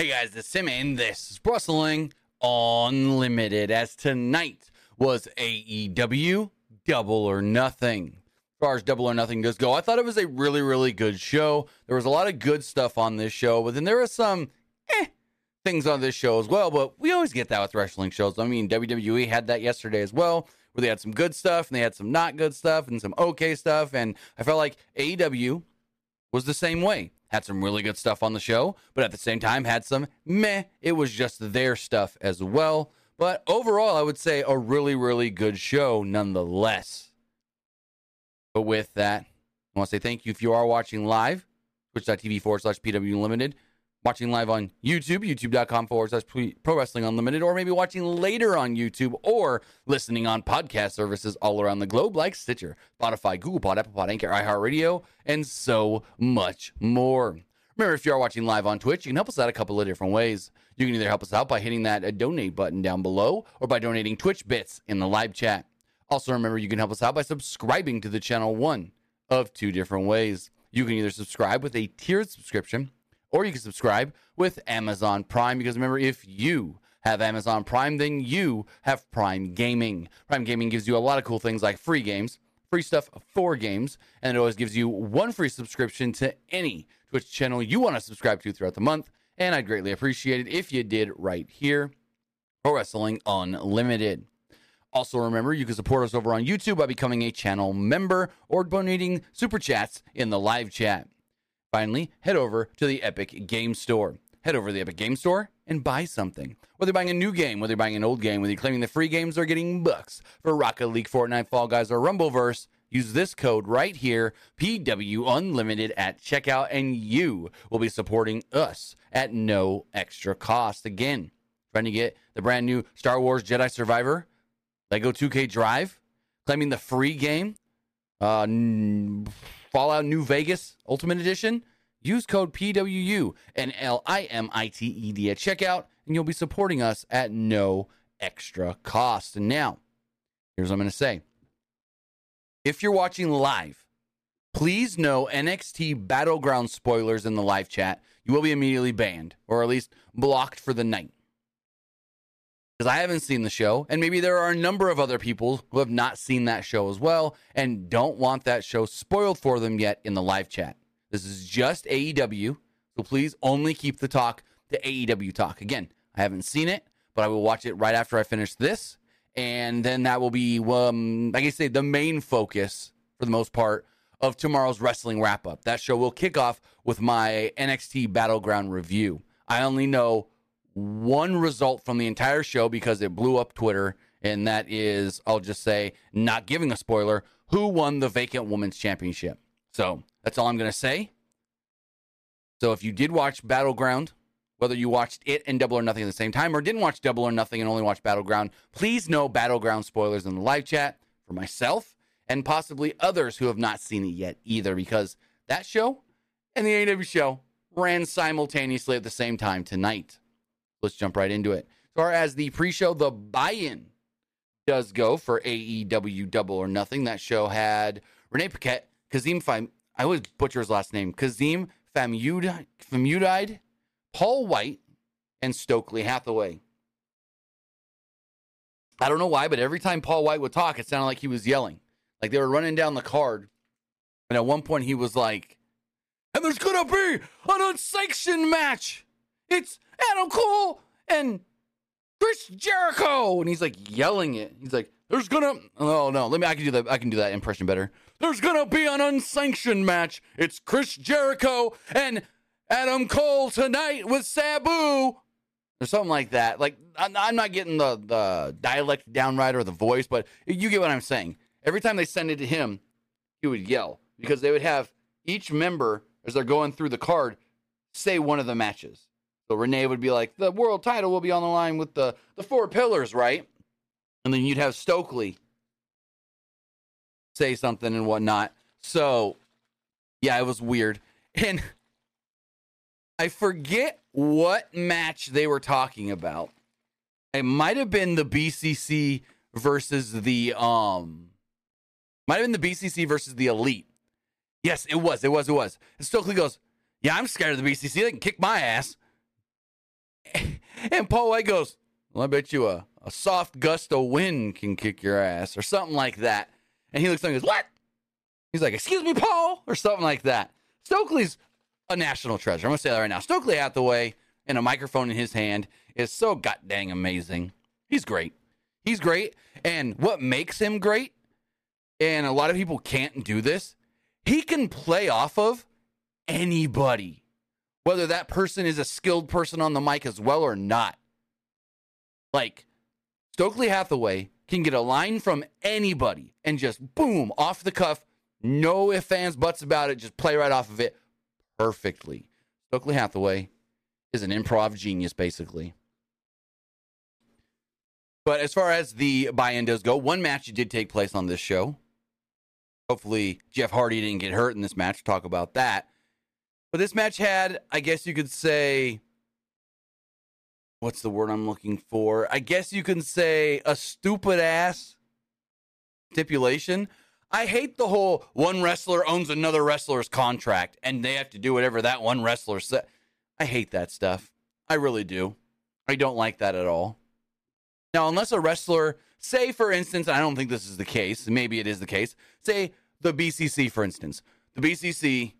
Hey guys, this is Sim, and this is Wrestling Unlimited. As tonight was AEW Double or Nothing. As far as Double or Nothing does go, I thought it was a really, really good show. There was a lot of good stuff on this show, but then there were some eh, things on this show as well. But we always get that with wrestling shows. I mean, WWE had that yesterday as well, where they had some good stuff and they had some not good stuff and some okay stuff. And I felt like AEW was the same way. Had some really good stuff on the show, but at the same time had some meh. It was just their stuff as well. But overall, I would say a really, really good show nonetheless. But with that, I want to say thank you if you are watching live, twitch.tv forward slash PW Limited watching live on YouTube, youtube.com forward slash pro wrestling unlimited, or maybe watching later on YouTube or listening on podcast services all around the globe like Stitcher, Spotify, Google Pod, Apple Pod, Anchor, iHeartRadio, and so much more. Remember, if you are watching live on Twitch, you can help us out a couple of different ways. You can either help us out by hitting that uh, donate button down below or by donating Twitch bits in the live chat. Also, remember, you can help us out by subscribing to the channel one of two different ways. You can either subscribe with a tiered subscription or you can subscribe with Amazon Prime because remember, if you have Amazon Prime, then you have Prime Gaming. Prime Gaming gives you a lot of cool things like free games, free stuff for games, and it always gives you one free subscription to any Twitch channel you want to subscribe to throughout the month. And I'd greatly appreciate it if you did right here. Pro Wrestling Unlimited. Also, remember you can support us over on YouTube by becoming a channel member or donating super chats in the live chat. Finally, head over to the Epic Game Store. Head over to the Epic Game Store and buy something. Whether you're buying a new game, whether you're buying an old game, whether you're claiming the free games or getting bucks for Rocket League, Fortnite, Fall Guys, or Rumbleverse, use this code right here, PW Unlimited at checkout, and you will be supporting us at no extra cost. Again, trying to get the brand new Star Wars Jedi Survivor, Lego 2K Drive, claiming the free game, uh, Fallout New Vegas Ultimate Edition, use code PWU and L I M I T E D at checkout, and you'll be supporting us at no extra cost. And now, here's what I'm going to say. If you're watching live, please know NXT Battleground spoilers in the live chat. You will be immediately banned, or at least blocked for the night. Because I haven't seen the show, and maybe there are a number of other people who have not seen that show as well and don't want that show spoiled for them yet in the live chat. This is just AEW, so please only keep the talk to AEW talk. Again, I haven't seen it, but I will watch it right after I finish this, and then that will be, um, like I say, the main focus for the most part of tomorrow's wrestling wrap up. That show will kick off with my NXT Battleground review. I only know one result from the entire show because it blew up Twitter, and that is, I'll just say, not giving a spoiler, who won the vacant women's championship. So that's all I'm going to say. So if you did watch Battleground, whether you watched it and Double or Nothing at the same time or didn't watch Double or Nothing and only watched Battleground, please know Battleground spoilers in the live chat for myself and possibly others who have not seen it yet either, because that show and the AW show ran simultaneously at the same time tonight let's jump right into it. As far as the pre-show, the buy-in does go for AEW Double or Nothing. That show had Renee Paquette, Kazeem Fam- I always butcher his last name. Kazeem Famudide, Paul White, and Stokely Hathaway. I don't know why, but every time Paul White would talk, it sounded like he was yelling. Like they were running down the card. And at one point he was like, and there's gonna be an unsanctioned match. It's Adam Cole and Chris Jericho. And he's like yelling it. He's like, there's gonna oh no, let me I can do that I can do that impression better. There's gonna be an unsanctioned match. It's Chris Jericho and Adam Cole tonight with Sabu. Or something like that. Like I'm not getting the the dialect down right or the voice, but you get what I'm saying. Every time they send it to him, he would yell because they would have each member as they're going through the card say one of the matches. So Renee would be like, the world title will be on the line with the, the four pillars, right? And then you'd have Stokely say something and whatnot. So, yeah, it was weird. And I forget what match they were talking about. It might have been the BCC versus the um might have been the BCC versus the Elite. Yes, it was. It was. It was. And Stokely goes, "Yeah, I'm scared of the BCC. They can kick my ass." And Paul White goes, Well, I bet you a, a soft gust of wind can kick your ass, or something like that. And he looks and goes, What? He's like, Excuse me, Paul, or something like that. Stokely's a national treasure. I'm going to say that right now. Stokely Hathaway and a microphone in his hand is so goddamn amazing. He's great. He's great. And what makes him great, and a lot of people can't do this, he can play off of anybody, whether that person is a skilled person on the mic as well or not. Like, Stokely Hathaway can get a line from anybody and just boom, off the cuff, no ifs, ands, buts about it, just play right off of it perfectly. Stokely Hathaway is an improv genius, basically. But as far as the buy-in does go, one match did take place on this show. Hopefully, Jeff Hardy didn't get hurt in this match. Talk about that. But this match had, I guess you could say, what's the word I'm looking for? I guess you can say a stupid ass stipulation. I hate the whole one wrestler owns another wrestler's contract and they have to do whatever that one wrestler said. I hate that stuff. I really do. I don't like that at all. Now, unless a wrestler, say for instance, I don't think this is the case, maybe it is the case, say the BCC, for instance. The BCC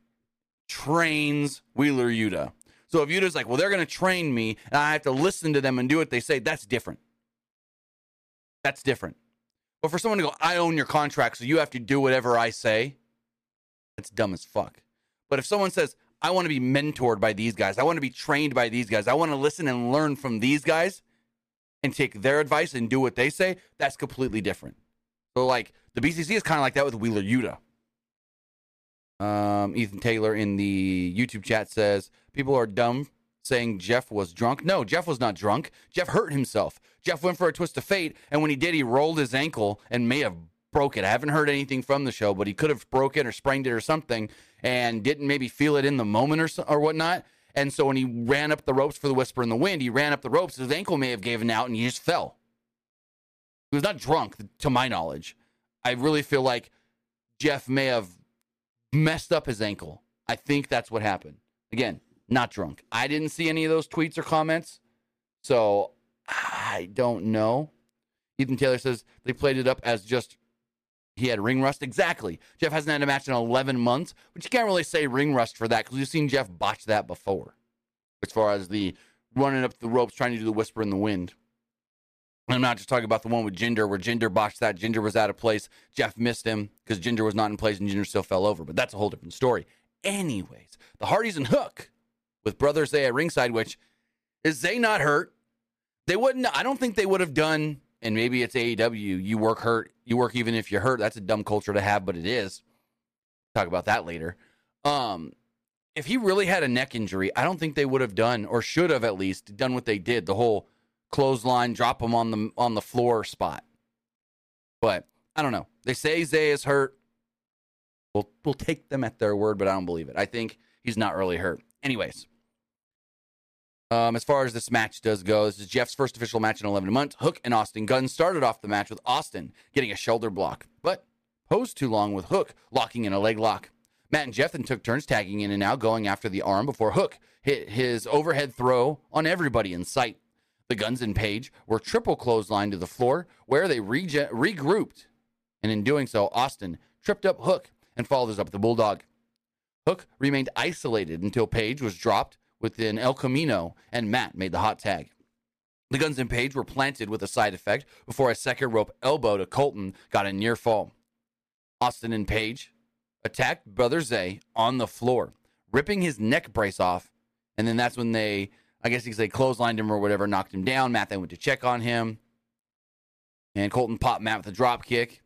trains Wheeler Yuta. So if Yuta's like, well, they're going to train me and I have to listen to them and do what they say, that's different. That's different. But for someone to go, I own your contract, so you have to do whatever I say, that's dumb as fuck. But if someone says, I want to be mentored by these guys, I want to be trained by these guys, I want to listen and learn from these guys and take their advice and do what they say, that's completely different. So, like, the BCC is kind of like that with Wheeler Yuta. Um, Ethan Taylor in the YouTube chat says, People are dumb saying Jeff was drunk. No, Jeff was not drunk. Jeff hurt himself. Jeff went for a twist of fate, and when he did, he rolled his ankle and may have broke it. I haven't heard anything from the show, but he could have broken or sprained it or something, and didn't maybe feel it in the moment or or whatnot. And so when he ran up the ropes for the whisper in the wind, he ran up the ropes. His ankle may have given out, and he just fell. He was not drunk, to my knowledge. I really feel like Jeff may have messed up his ankle. I think that's what happened. Again, not drunk. I didn't see any of those tweets or comments, so I don't know. Ethan Taylor says they played it up as just he had ring rust. Exactly. Jeff hasn't had a match in 11 months, but you can't really say ring rust for that because we've seen Jeff botch that before. As far as the running up the ropes, trying to do the whisper in the wind. I'm not just talking about the one with Ginger, where Ginger botched that. Ginger was out of place. Jeff missed him because Ginger was not in place and Ginger still fell over. But that's a whole different story. Anyways, the Hardys and Hook with Brother Zay at ringside, which is Zay not hurt? They wouldn't, I don't think they would have done, and maybe it's AEW, you work hurt, you work even if you're hurt. That's a dumb culture to have, but it is. Talk about that later. Um, if he really had a neck injury, I don't think they would have done, or should have at least done what they did. The whole clothesline, drop him on the on the floor spot. But I don't know. They say Zay is hurt. We'll we'll take them at their word, but I don't believe it. I think he's not really hurt. Anyways, um, as far as this match does go, this is Jeff's first official match in 11 months. Hook and Austin Gunn started off the match with Austin getting a shoulder block, but posed too long with Hook locking in a leg lock. Matt and Jeff then took turns tagging in and out, going after the arm before Hook hit his overhead throw on everybody in sight. The Gunns and Page were triple clotheslined to the floor, where they regrouped. And in doing so, Austin tripped up Hook and followed up the Bulldog. Hook remained isolated until Page was dropped within El Camino, and Matt made the hot tag. The Gunns and Page were planted with a side effect before a second rope elbow to Colton got a near fall. Austin and Page attacked Brother Zay on the floor, ripping his neck brace off, and then that's when they I guess could say clotheslined him or whatever, knocked him down. Matt then went to check on him. And Colton popped Matt with a drop kick.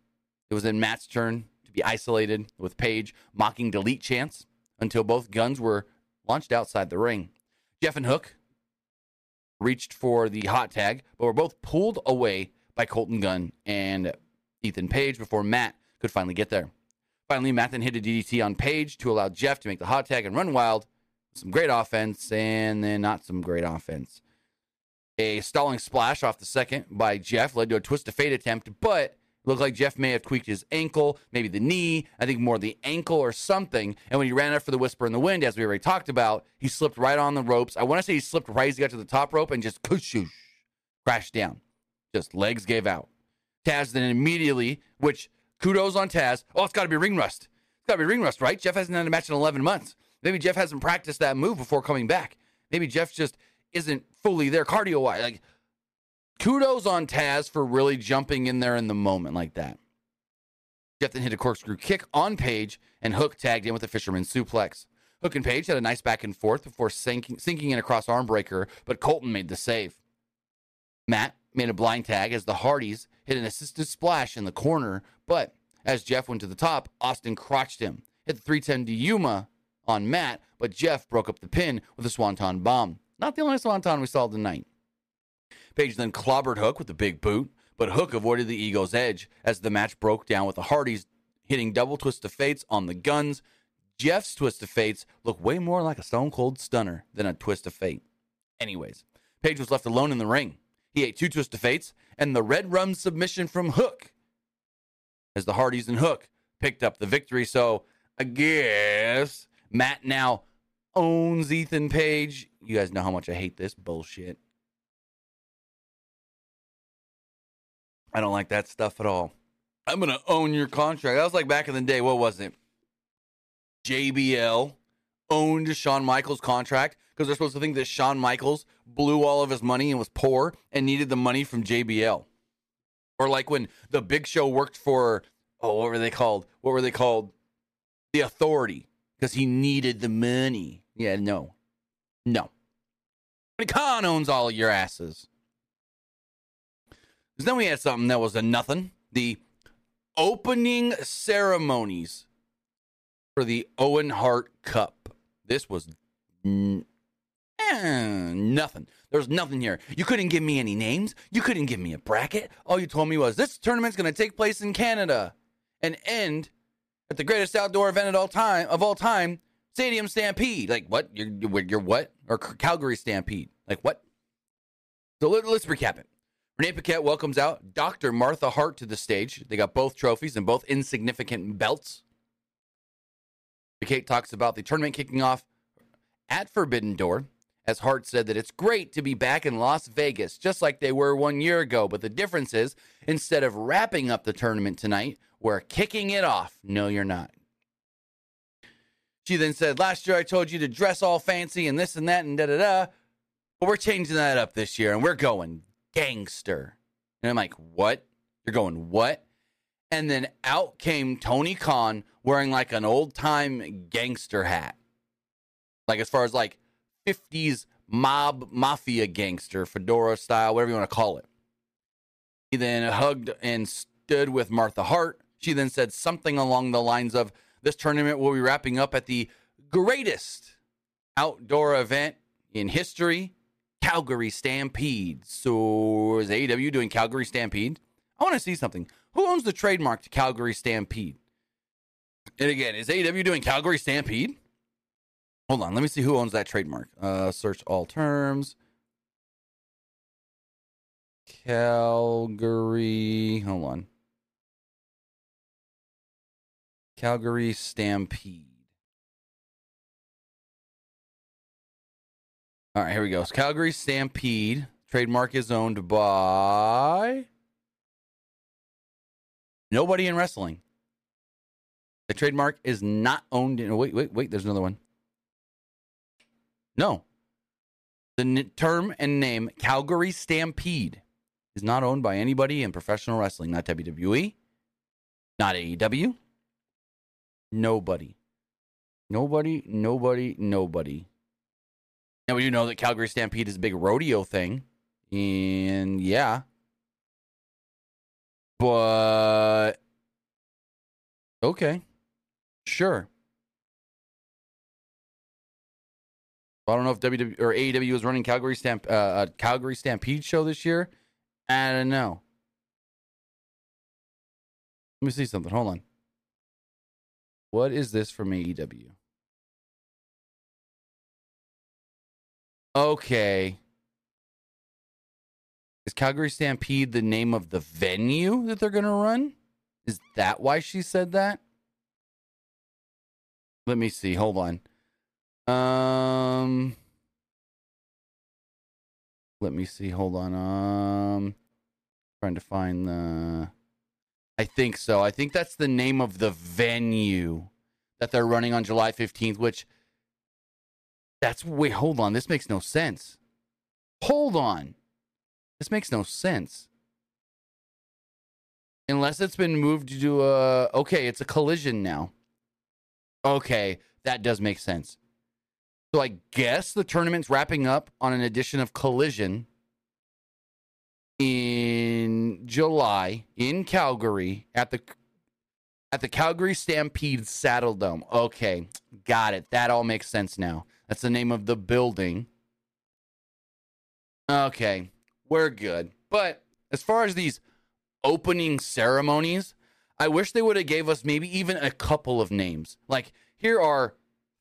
It was then Matt's turn to be isolated with Page mocking delete chance until both Gunns were launched outside the ring. Jeff and Hook reached for the hot tag, but were both pulled away by Colton Gunn and Ethan Page before Matt could finally get there. Finally, Matt then hit a DDT on Page to allow Jeff to make the hot tag and run wild some great offense and then not some great offense. A stalling splash off the second by Jeff led to a twist of fate attempt, but looked like Jeff may have tweaked his ankle, maybe the knee, I think more the ankle or something. And when he ran after the whisper in the wind, as we already talked about, he slipped right on the ropes. I want to say he slipped right as he got to the top rope and just kushoosh, crashed down. Just legs gave out. Taz then immediately, which kudos on Taz. Oh, it's got to be ring rust. It's got to be ring rust, right? Jeff hasn't had a match in 11 months. Maybe Jeff hasn't practiced that move before coming back. Maybe Jeff just isn't fully there cardio wise. Like, kudos on Taz for really jumping in there in the moment like that. Jeff then hit a corkscrew kick on Page, and Hook tagged in with a fisherman suplex. Hook and Page had a nice back and forth before sinking, sinking in a cross arm breaker, but Colton made the save. Matt made a blind tag as the Hardys hit an assisted splash in the corner, but as Jeff went to the top, Austin crotched him, hit the 310 to Yuma on Matt, but Jeff broke up the pin with a swanton bomb. Not the only swanton we saw tonight. Page then clobbered Hook with a big boot, but Hook avoided the ego's edge as the match broke down with the Hardys hitting double twist of fates on the Gunns. Jeff's twist of fates looked way more like a stone cold stunner than a twist of fate. Anyways, Page was left alone in the ring. He ate two twist of fates and the red rum submission from Hook as the Hardys and Hook picked up the victory. So I guess Matt now owns Ethan Page. You guys know how much I hate this bullshit. I don't like that stuff at all. I'm going to own your contract. That was like back in the day. What was it? JBL owned Shawn Michaels' contract because they're supposed to think that Shawn Michaels blew all of his money and was poor and needed the money from JBL. Or like when the Big Show worked for, oh, what were they called? What were they called? The Authority because he needed the money. Yeah, no. No. Khan owns all of your asses. Then we had something that was a nothing. The opening ceremonies for the Owen Hart Cup. This was n- eh, nothing. There was nothing here. You couldn't give me any names. You couldn't give me a bracket. All you told me was this tournament's going to take place in Canada and end at the greatest outdoor event at all time of all time, Stadium Stampede. Like what? You're you're what? Or Calgary Stampede? Like what? So let, us recap it. Renee Paquette welcomes out Dr. Martha Hart to the stage. They got both trophies and both insignificant belts. Paquette talks about the tournament kicking off at Forbidden Door, as Hart said that it's great to be back in Las Vegas, just like they were one year ago. But the difference is, instead of wrapping up the tournament tonight, we're kicking it off. No, you're not. She then said, Last year I told you to dress all fancy and this and that and da da da. But we're changing that up this year and we're going gangster. And I'm like, What? You're going what? And then out came Tony Khan wearing like an old time gangster hat. Like as far as like 50s mob mafia gangster, fedora style, whatever you want to call it. He then hugged and stood with Martha Hart. She then said something along the lines of, This tournament will be wrapping up at the greatest outdoor event in history, Calgary Stampede. So is AEW doing Calgary Stampede? I want to see something. Who owns the trademark to Calgary Stampede? And again, is AEW doing Calgary Stampede? Hold on, let me see who owns that trademark. Uh, search all terms. Calgary. Hold on. Calgary Stampede. All right, here we go. Calgary Stampede. Trademark is owned by nobody in wrestling. The trademark is not owned in. Wait, wait, wait. There's another one. No. The n- term and name Calgary Stampede is not owned by anybody in professional wrestling, not WWE, not AEW. Nobody. Nobody, nobody, nobody. Now we do know that Calgary Stampede is a big rodeo thing. And yeah. But okay. Sure. I don't know if WWE or AEW is running Calgary Stamp uh, Calgary Stampede show this year. I don't know. Let me see something. Hold on. What is this from AEW? Okay. Is Calgary Stampede the name of the venue that they're going to run? Is that why she said that? Let me see. Hold on. Um Let me see. Hold on. Um trying to find the I think so. I think that's the name of the venue that they're running on July 15th, which that's wait, hold on. This makes no sense. Hold on. This makes no sense. Unless it's been moved to a okay, it's a collision now. Okay, that does make sense. So I guess the tournament's wrapping up on an edition of Collision in July in Calgary at the at the Calgary Stampede Saddledome. Okay, got it. That all makes sense now. That's the name of the building. Okay, we're good. But as far as these opening ceremonies, I wish they would have gave us maybe even a couple of names. Like here are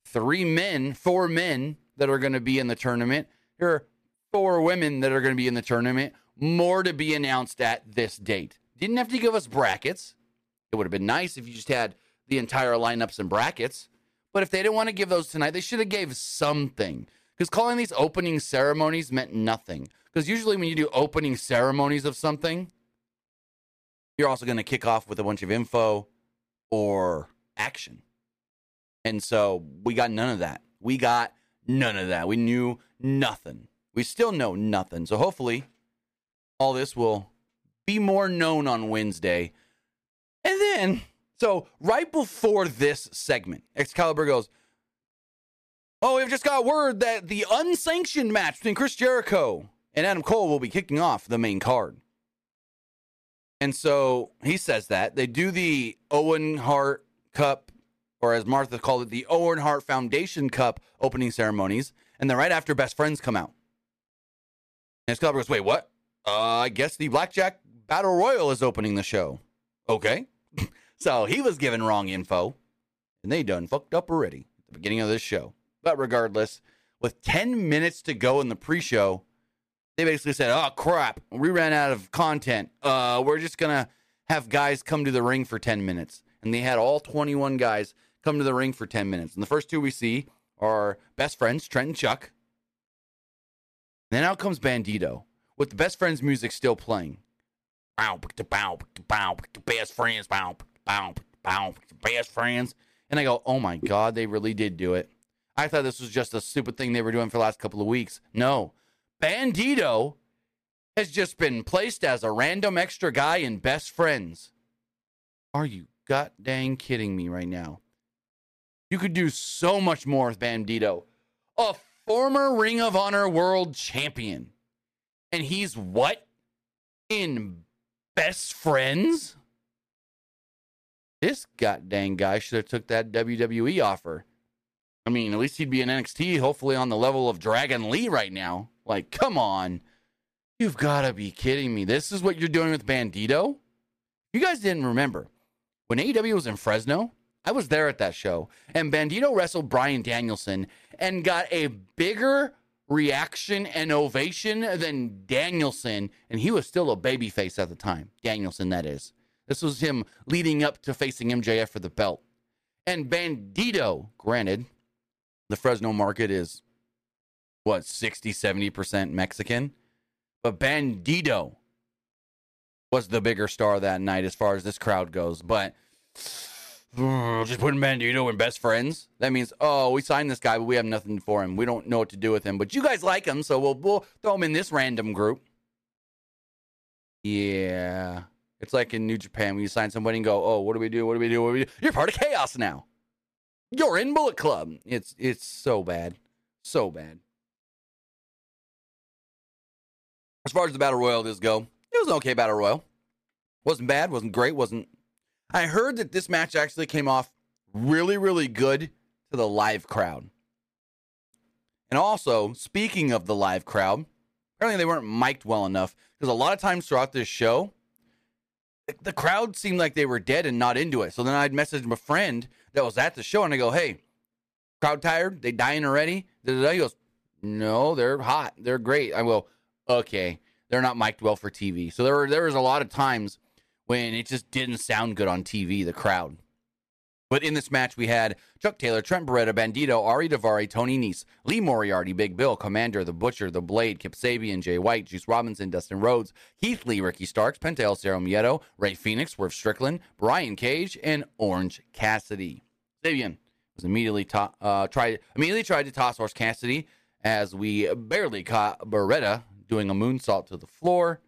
three men, four men that are going to be in the tournament. Here are four women that are going to be in the tournament. More to be announced at this date. Didn't have to give us brackets. It would have been nice if you just had the entire lineups and brackets. But if they didn't want to give those tonight, they should have gave something. Because calling these opening ceremonies meant nothing. Because usually when you do opening ceremonies of something, you're also going to kick off with a bunch of info or action. And so we got none of that. We got none of that. We knew nothing. We still know nothing. So hopefully all this will be more known on Wednesday. And then, so right before this segment, Excalibur goes, Oh, we've just got word that the unsanctioned match between Chris Jericho and Adam Cole will be kicking off the main card. And so he says that. They do the Owen Hart Cup, or as Martha called it, the Owen Hart Foundation Cup opening ceremonies. And then right after Best Friends come out. And Excalibur goes, Wait, what? Uh, I guess the Blackjack Battle Royal is opening the show. Okay. so he was given wrong info, and they done fucked up already at the beginning of this show. But regardless, with 10 minutes to go in the pre show, they basically said, oh, crap, we ran out of content. Uh, we're just going to have guys come to the ring for 10 minutes. And they had all 21 guys come to the ring for 10 minutes. And the first two we see are best friends, Trent and Chuck. Then out comes Bandito with the best friends music still playing. Best friends, best friends. And I go, oh my God, they really did do it. I thought this was just a stupid thing they were doing for the last couple of weeks. No. Bandito has just been placed as a random extra guy in Best Friends. Are you god dang kidding me right now? You could do so much more with Bandito. A former Ring of Honor world champion. And he's what? In Best Friends? This god dang guy should have took that WWE offer. I mean, at least he'd be in NXT, hopefully on the level of Dragon Lee right now. Like, come on. You've got to be kidding me. This is what you're doing with Bandito? You guys didn't remember. When AEW was in Fresno, I was there at that show, and Bandito wrestled Bryan Danielson and got a bigger reaction and ovation than Danielson, and he was still a babyface at the time. Danielson, that is. This was him leading up to facing MJF for the belt. And Bandito, granted, the Fresno market is what 60 70% Mexican but Bandito was the bigger star that night as far as this crowd goes but just putting Bandito in best friends? That means oh we signed this guy but we have nothing for him. We don't know what to do with him. But you guys like him so we'll, we'll throw him in this random group. Yeah. It's like in New Japan when you sign somebody and go oh what do we do? What do we do? What do we do? You're part of chaos now. You're in Bullet Club. It's it's so bad. So bad. As far as the Battle Royal does go, it was an okay Battle Royal. Wasn't bad, wasn't great, wasn't I heard that this match actually came off really, really good to the live crowd. And also, speaking of the live crowd, apparently they weren't mic'd well enough because a lot of times throughout this show, the crowd seemed like they were dead and not into it. So then I'd message my friend that was at the show and I go, hey, crowd tired? They dying already? He goes, no, they're hot. They're great. I go, okay. they're not mic'd well for TV. So there were there was a lot of times when it just didn't sound good on TV, the crowd. But in this match, we had Chuck Taylor, Trent Beretta, Bandito, Ari Daivari, Tony Nese, Lee Moriarty, Big Bill, Komander, The Butcher, The Blade, Kip Sabian, Jay White, Juice Robinson, Dustin Rhodes, Keith Lee, Ricky Starks, Penta El Zero Miedo, Rey Fenix, Swerve Strickland, Brian Cage, and Orange Cassidy. Sabian was immediately to- uh, tried immediately tried to toss Orange Cassidy as we barely caught Beretta doing a moonsault to the floor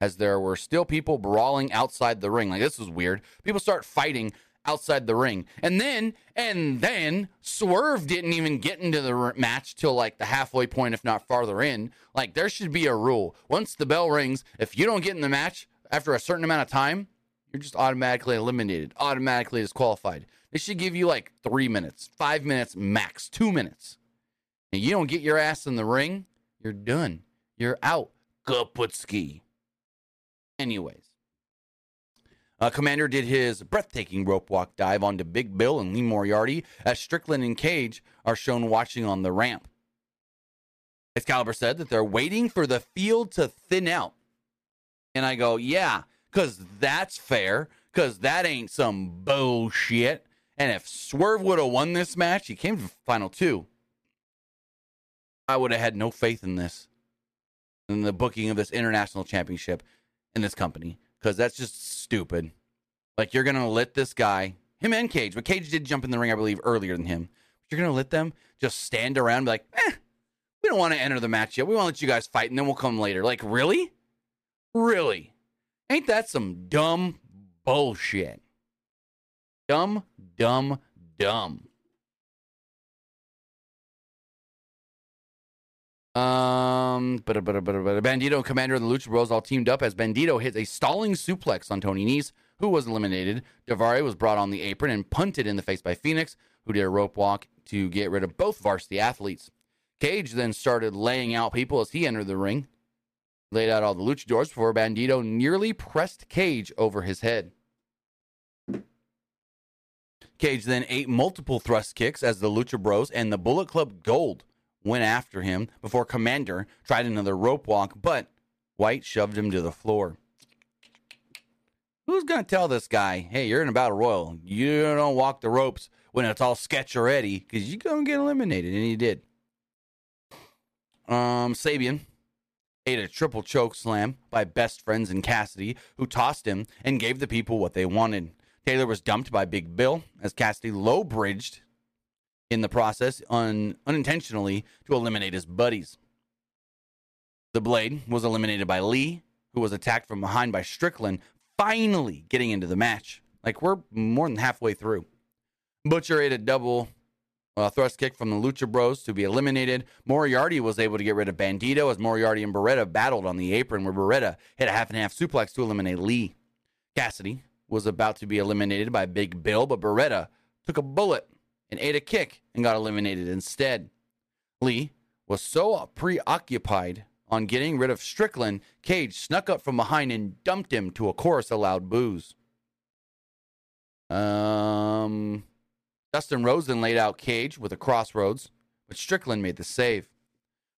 as there were still people brawling outside the ring. Like this was weird. People start fighting outside the ring. And then, and then Swerve didn't even get into the match till like the halfway point, if not farther in. Like there should be a rule. Once the bell rings, if you don't get in the match after a certain amount of time, you're just automatically eliminated, automatically disqualified. They should give you like three minutes, five minutes max, two minutes. And you don't get your ass in the ring, you're done. You're out. Kaputski. Anyways. Uh, Komander did his breathtaking rope walk dive onto Big Bill and Lee Moriarty as Strickland and Cage are shown watching on the ramp. Excalibur said that they're waiting for the field to thin out. And I go, yeah, because that's fair, because that ain't some bullshit. And if Swerve would have won this match, he came to the final two. I would have had no faith in this, in the booking of this international championship in this company because that's just stupid. Like you're gonna let this guy, him and Cage, but Cage did jump in the ring, I believe, earlier than him. But you're gonna let them just stand around and be like, eh, we don't want to enter the match yet. We want to let you guys fight, and then we'll come later. Like, really? Really? Ain't that some dumb bullshit? Dumb, dumb, dumb. Um, but Bandito and Komander of the Lucha Bros all teamed up as Bandito hit a stalling suplex on Tony Nese, who was eliminated. Daivari was brought on the apron and punted in the face by Fenix, who did a rope walk to get rid of both varsity athletes. Cage then started laying out people as he entered the ring, laid out all the luchadors before Bandito nearly pressed Cage over his head. Cage then ate multiple thrust kicks as the Lucha Bros and the Bullet Club Gold went after him before Komander tried another rope walk, but White shoved him to the floor. Who's going to tell this guy, hey, you're in a battle royal. You don't walk the ropes when it's all sketch already because you're going to get eliminated. And he did. Um, Sabian ate a triple choke slam by best friends in Cassidy, who tossed him and gave the people what they wanted. Taylor was dumped by Big Bill as Cassidy low bridged in the process un- unintentionally to eliminate his buddies. The Blade was eliminated by Lee, who was attacked from behind by Strickland, finally getting into the match. Like we're more than halfway through. Butcher ate a double uh, thrust kick from the Lucha Bros to be eliminated. Moriarty was able to get rid of Bandito as Moriarty and Beretta battled on the apron, where Beretta hit a half and half suplex to eliminate Lee. Cassidy was about to be eliminated by Big Bill, but Beretta took a bullet and ate a kick and got eliminated instead. Lee was so preoccupied on getting rid of Strickland, Cage snuck up from behind and dumped him to a chorus of loud boos. Um, Dustin Rhodes laid out Cage with a crossroads, but Strickland made the save.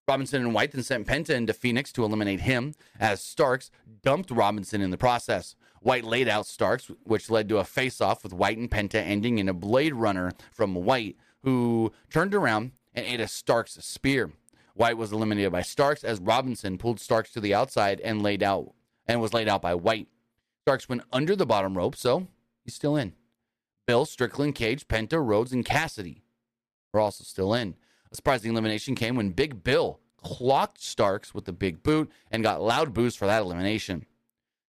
Robinson and White then sent Penta into Fenix to eliminate him, as Starks dumped Robinson in the process. White laid out Starks, which led to a face off with White and Penta ending in a Blade Runner from White, who turned around and ate a Starks spear. White was eliminated by Starks as Robinson pulled Starks to the outside and laid out and was laid out by White. Starks went under the bottom rope, so he's still in. Bill, Strickland, Cage, Penta, Rhodes, and Cassidy are also still in. A surprising elimination came when Big Bill clocked Starks with the big boot and got loud boos for that elimination.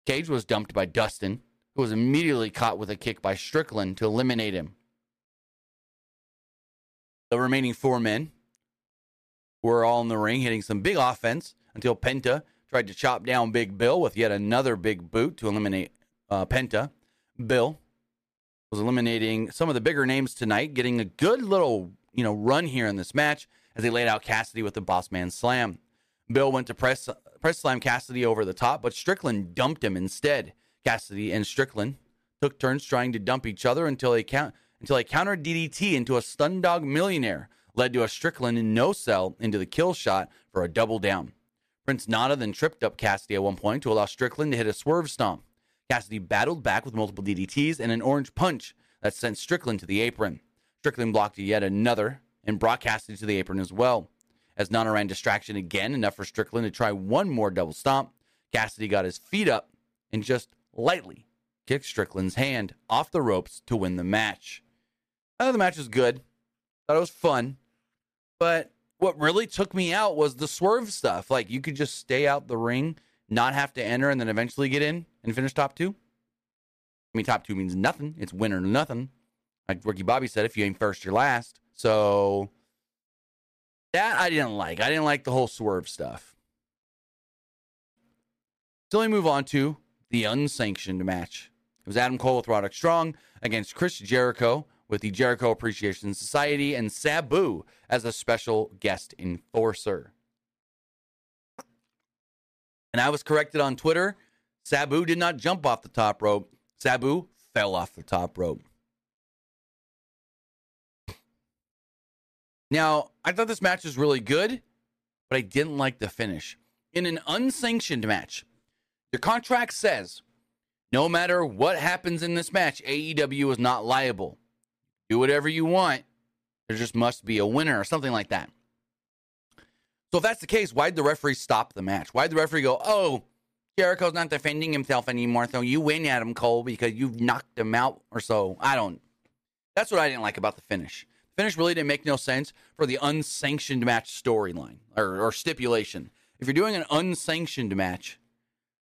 Cage was dumped by Dustin, who was immediately caught with a kick by Strickland to eliminate him. The remaining four men were all in the ring hitting some big offense until Penta tried to chop down Big Bill with yet another big boot to eliminate uh, Penta. Bill was eliminating some of the bigger names tonight, getting a good little you know run here in this match as he laid out Cassidy with the Boss Man Slam. Bill went to press press slam Cassidy over the top, but Strickland dumped him instead. Cassidy and Strickland took turns trying to dump each other until they count until they countered DDT into a Stundog Millionaire, led to a Strickland in no cell into the kill shot for a double down. Prince Nana then tripped up Cassidy at one point to allow Strickland to hit a swerve stomp. Cassidy battled back with multiple DDTs and an orange punch that sent Strickland to the apron. Strickland blocked yet another and brought Cassidy to the apron as well. As Nana ran distraction again, enough for Strickland to try one more double stomp, Cassidy got his feet up and just lightly kicked Strickland's hand off the ropes to win the match. I thought the match was good. Thought it was fun. But what really took me out was the swerve stuff. Like you could just stay out the ring, not have to enter, and then eventually get in and finish top two. I mean, top two means nothing. It's win or nothing. Like Ricky Bobby said, if you ain't first, you're last. So that I didn't like. I didn't like the whole swerve stuff. So let me move on to the unsanctioned match. It was Adam Cole with Roderick Strong against Chris Jericho with the Jericho Appreciation Society and Sabu as a special guest enforcer. And I was corrected on Twitter. Sabu did not jump off the top rope. Sabu fell off the top rope. Now, I thought this match was really good, but I didn't like the finish. In an unsanctioned match, the contract says no matter what happens in this match, AEW is not liable. Do whatever you want. There just must be a winner or something like that. So if that's the case, why'd the referee stop the match? Why'd the referee go, oh, Jericho's not defending himself anymore, so you win, Adam Cole, because you've knocked him out or so? I don't. That's what I didn't like about the finish. The finish really didn't make no sense for the unsanctioned match storyline or, or stipulation. If you're doing an unsanctioned match,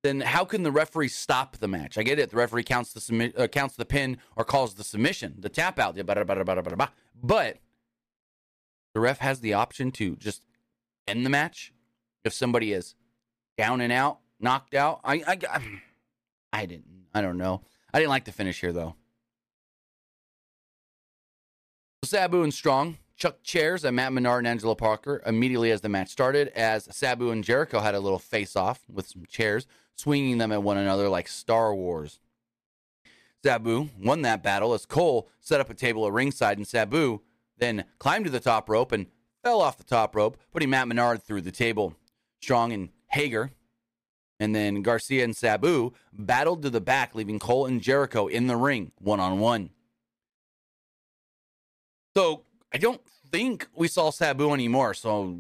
then how can the referee stop the match? I get it. The referee counts the submi- uh, counts the pin or calls the submission, the tap out. But the ref has the option to just end the match if somebody is down and out, knocked out. I I, I didn't. I don't know. I didn't like the finish here though. Sabu and Strong chuck chairs at Matt Menard and Angelo Parker immediately as the match started, as Sabu and Jericho had a little face off with some chairs swinging them at one another like Star Wars. Sabu won that battle as Cole set up a table at ringside, and Sabu then climbed to the top rope and fell off the top rope, putting Matt Menard through the table. Strong and Hager, and then Garcia and Sabu battled to the back, leaving Cole and Jericho in the ring one on one. So I don't think we saw Sabu anymore. So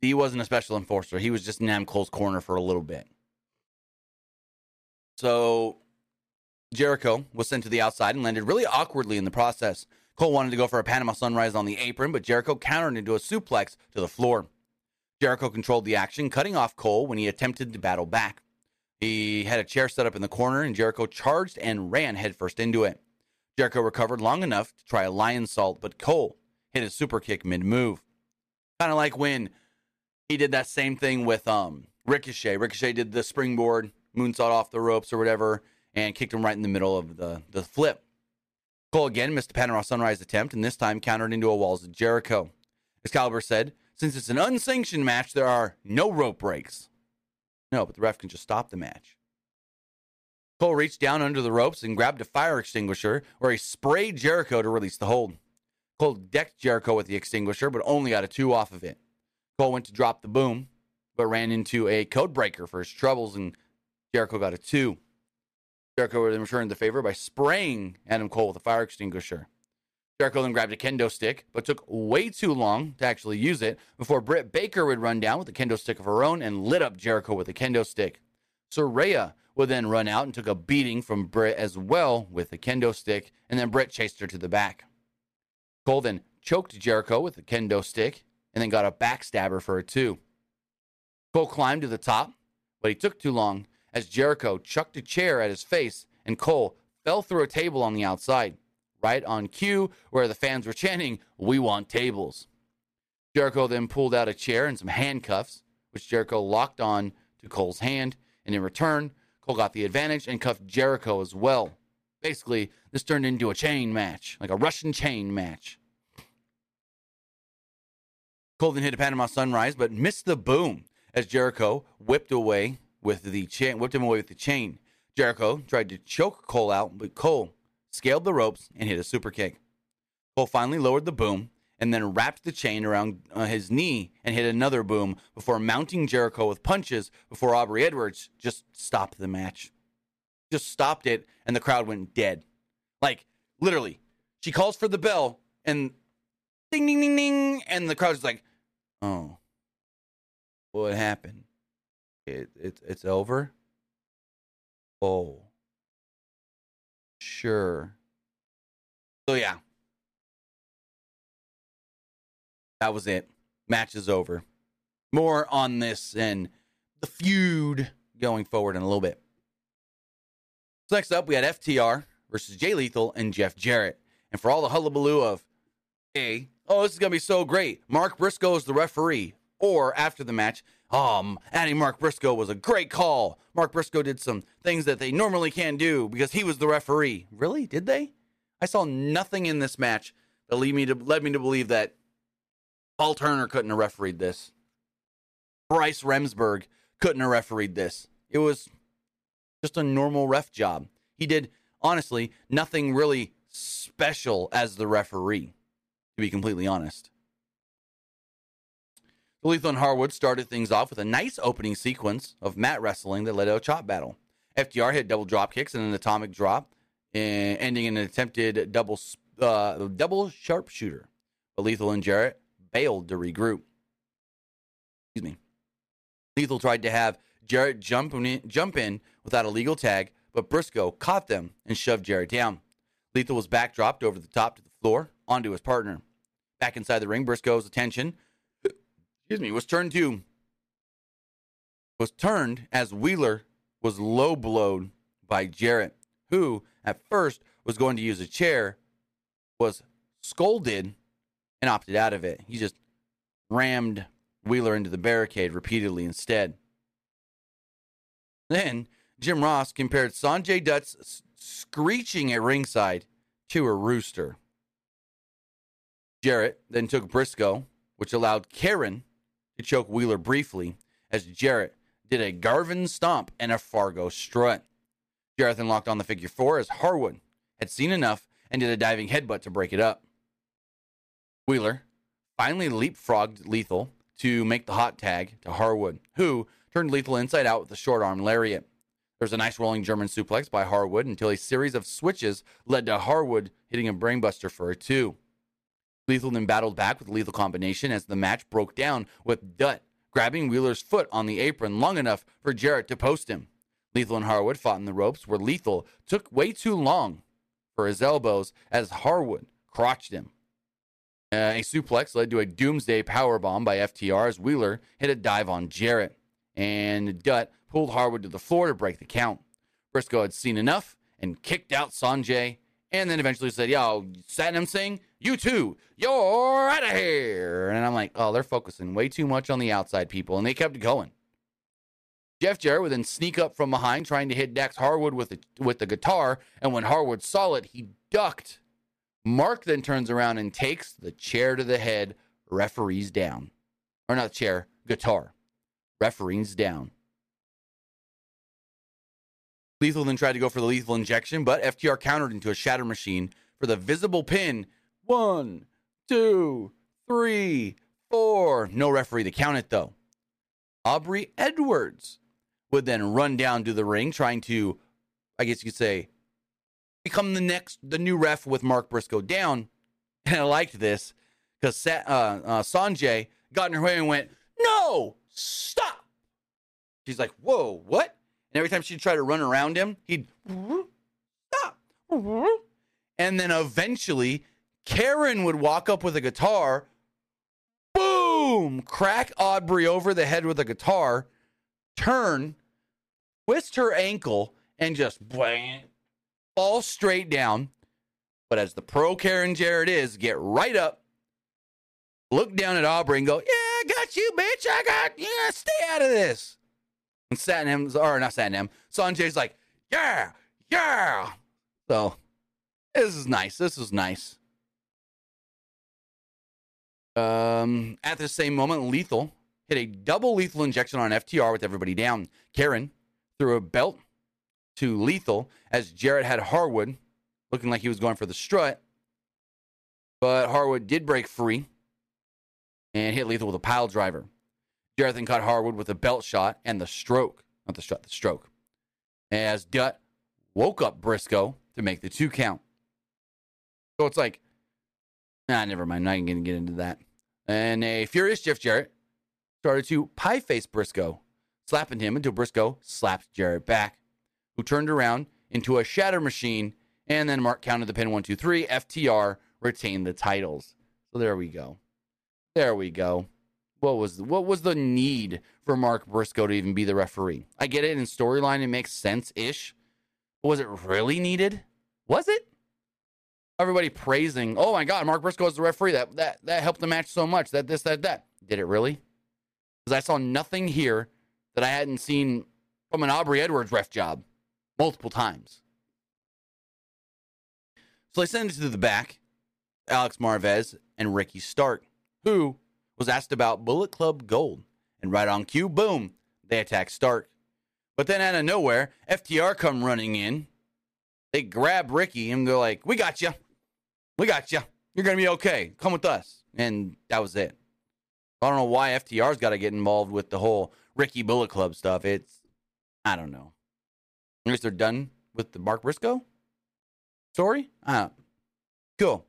he wasn't a special enforcer. He was just in Adam Cole's corner for a little bit. So Jericho was sent to the outside and landed really awkwardly in the process. Cole wanted to go for a Panama Sunrise on the apron, but Jericho countered into a suplex to the floor. Jericho controlled the action, cutting off Cole when he attempted to battle back. He had a chair set up in the corner, and Jericho charged and ran headfirst into it. Jericho recovered long enough to try a Lionsault, but Cole hit a super kick mid move. Kind of like when he did that same thing with um, Ricochet. Ricochet did the springboard moonsault off the ropes or whatever, and kicked him right in the middle of the, the flip. Cole again missed a Panama Sunrise attempt, and this time countered into a Walls of Jericho. Excalibur said, Since it's an unsanctioned match, there are no rope breaks. No, but the ref can just stop the match. Cole reached down under the ropes and grabbed a fire extinguisher, where he sprayed Jericho to release the hold. Cole decked Jericho with the extinguisher, but only got a two off of it. Cole went to drop the boom, but ran into a code breaker for his troubles and Jericho got a two. Jericho then returned the favor by spraying Adam Cole with a fire extinguisher. Jericho then grabbed a kendo stick, but took way too long to actually use it before Britt Baker would run down with a kendo stick of her own and lit up Jericho with a kendo stick. Saraya would then run out and took a beating from Britt as well with a kendo stick, and then Britt chased her to the back. Cole then choked Jericho with a kendo stick and then got a backstabber for a two. Cole climbed to the top, but he took too long as Jericho chucked a chair at his face and Cole fell through a table on the outside, right on cue where the fans were chanting, We want tables. Jericho then pulled out a chair and some handcuffs, which Jericho locked on to Cole's hand, and in return, Cole got the advantage and cuffed Jericho as well. Basically, this turned into a chain match, like a Russian chain match. Cole then hit a Panama Sunrise, but missed the boom as Jericho whipped away with the chain, whipped him away with the chain. Jericho tried to choke Cole out, but Cole scaled the ropes and hit a super kick. Cole finally lowered the boom and then wrapped the chain around uh, his knee and hit another boom before mounting Jericho with punches before Aubrey Edwards just stopped the match. Just stopped it, and the crowd went dead. Like, literally, she calls for the bell, and ding, ding, ding, ding, and the crowd's like, oh, what happened? It, it, it's over? Oh, sure. So, yeah, that was it. Match is over. More on this and the feud going forward in a little bit. So next up, we had FTR versus Jay Lethal and Jeff Jarrett. And for all the hullabaloo of, hey, oh, this is going to be so great. Mark Briscoe is the referee. Or after the match, um, adding Mark Briscoe was a great call. Mark Briscoe did some things that they normally can't do because he was the referee. Really? Did they? I saw nothing in this match that lead me to led me to believe that Paul Turner couldn't have refereed this. Bryce Remsburg couldn't have refereed this. It was just a normal ref job. He did, honestly, nothing really special as the referee, to be completely honest. Lethal and Harwood started things off with a nice opening sequence of mat wrestling that led to a chop battle. FTR hit double drop kicks and an atomic drop, eh, ending in an attempted double uh, double sharpshooter. But Lethal and Jarrett bailed to regroup. Excuse me. Lethal tried to have Jarrett jump in, jump in without a legal tag, but Briscoe caught them and shoved Jarrett down. Lethal was backdropped over the top to the floor onto his partner. Back inside the ring, Briscoe's attention, excuse me, was turned to was turned as Wheeler was low blowed by Jarrett, who at first was going to use a chair, was scolded and opted out of it. He just rammed Wheeler into the barricade repeatedly instead. Then Jim Ross compared Sonjay Dutt's screeching at ringside to a rooster. Jarrett then took Briscoe, which allowed Karen to choke Wheeler briefly, as Jarrett did a Garvin stomp and a Fargo strut. Jarrett then locked on the figure four as Harwood had seen enough and did a diving headbutt to break it up. Wheeler finally leapfrogged Lethal to make the hot tag to Harwood, who turned Lethal inside out with a short arm lariat. There was a nice rolling German suplex by Harwood until a series of switches led to Harwood hitting a brainbuster for a two. Lethal then battled back with a lethal combination as the match broke down with Dutt grabbing Wheeler's foot on the apron long enough for Jarrett to post him. Lethal and Harwood fought in the ropes where Lethal took way too long for his elbows as Harwood crotched him. Uh, a suplex led to a doomsday powerbomb by FTR as Wheeler hit a dive on Jarrett. And Dutt pulled Harwood to the floor to break the count. Briscoe had seen enough and kicked out Sonjay, and then eventually said, Yo, Satnam Singh, you too, you're out of here. And I'm like, Oh, they're focusing way too much on the outside people. And they kept going. Jeff Jarrett would then sneak up from behind, trying to hit Dax Harwood with the, with the guitar. And when Harwood saw it, he ducked Mark then turns around and takes the chair to the head, referees down. Or not chair, guitar. Referees down. Lethal then tried to go for the lethal injection, but FTR countered into a shatter machine for the visible pin. One, two, three, four. No referee to count it, though. Aubrey Edwards would then run down to the ring, trying to, I guess you could say, become the next, the new ref with Mark Briscoe down. And I liked this because uh, uh, Sonjay got in her way and went, No, stop. She's like, Whoa, what? And every time she'd try to run around him, he'd stop. And then eventually, Karen would walk up with a guitar, boom, crack Aubrey over the head with a guitar, turn, twist her ankle, and just bang, fall straight down. But as the pro Karen Jarrett is, get right up, look down at Aubrey and go, Yeah, I got you, bitch. I got, yeah, stay out of this. And Satnam, or not Satnam, Sonjay's like, Yeah, yeah. So this is nice. This is nice. Um, at the same moment, Lethal hit a double lethal injection on FTR with everybody down. Karen threw a belt to lethal as Jarrett had Harwood looking like he was going for the strut. But Harwood did break free and hit Lethal with a pile driver. Jarrett then caught Harwood with a belt shot and the stroke, not the shot, the stroke. As Dutt woke up Briscoe to make the two count. So it's like, nah, never mind. I'm not going to get into that. And a furious Jeff Jarrett started to pie face Briscoe, slapping him until Briscoe slapped Jarrett back, who turned around into a shatter machine. And then Mark counted the pin one, two, three. FTR retained the titles. So there we go. There we go. What was what was the need for Mark Briscoe to even be the referee? I get it in storyline; it makes sense ish. Was it really needed? Was it? Everybody praising, oh my God, Mark Briscoe is the referee. That that that helped the match so much. That this that that. Did it really? Because I saw nothing here that I hadn't seen from an Aubrey Edwards ref job multiple times. So they send it to the back, Alex Marvez and Ricky Stark, who was asked about Bullet Club Gold. And right on cue, boom, they attack Stark. But then out of nowhere, FTR come running in. They grab Ricky and go like, "We got you, we got you. You're gonna be okay. Come with us." And that was it. I don't know why FTR's got to get involved with the whole Ricky Bullet Club stuff. It's, I don't know. I guess they're done with the Mark Briscoe story. Ah, cool.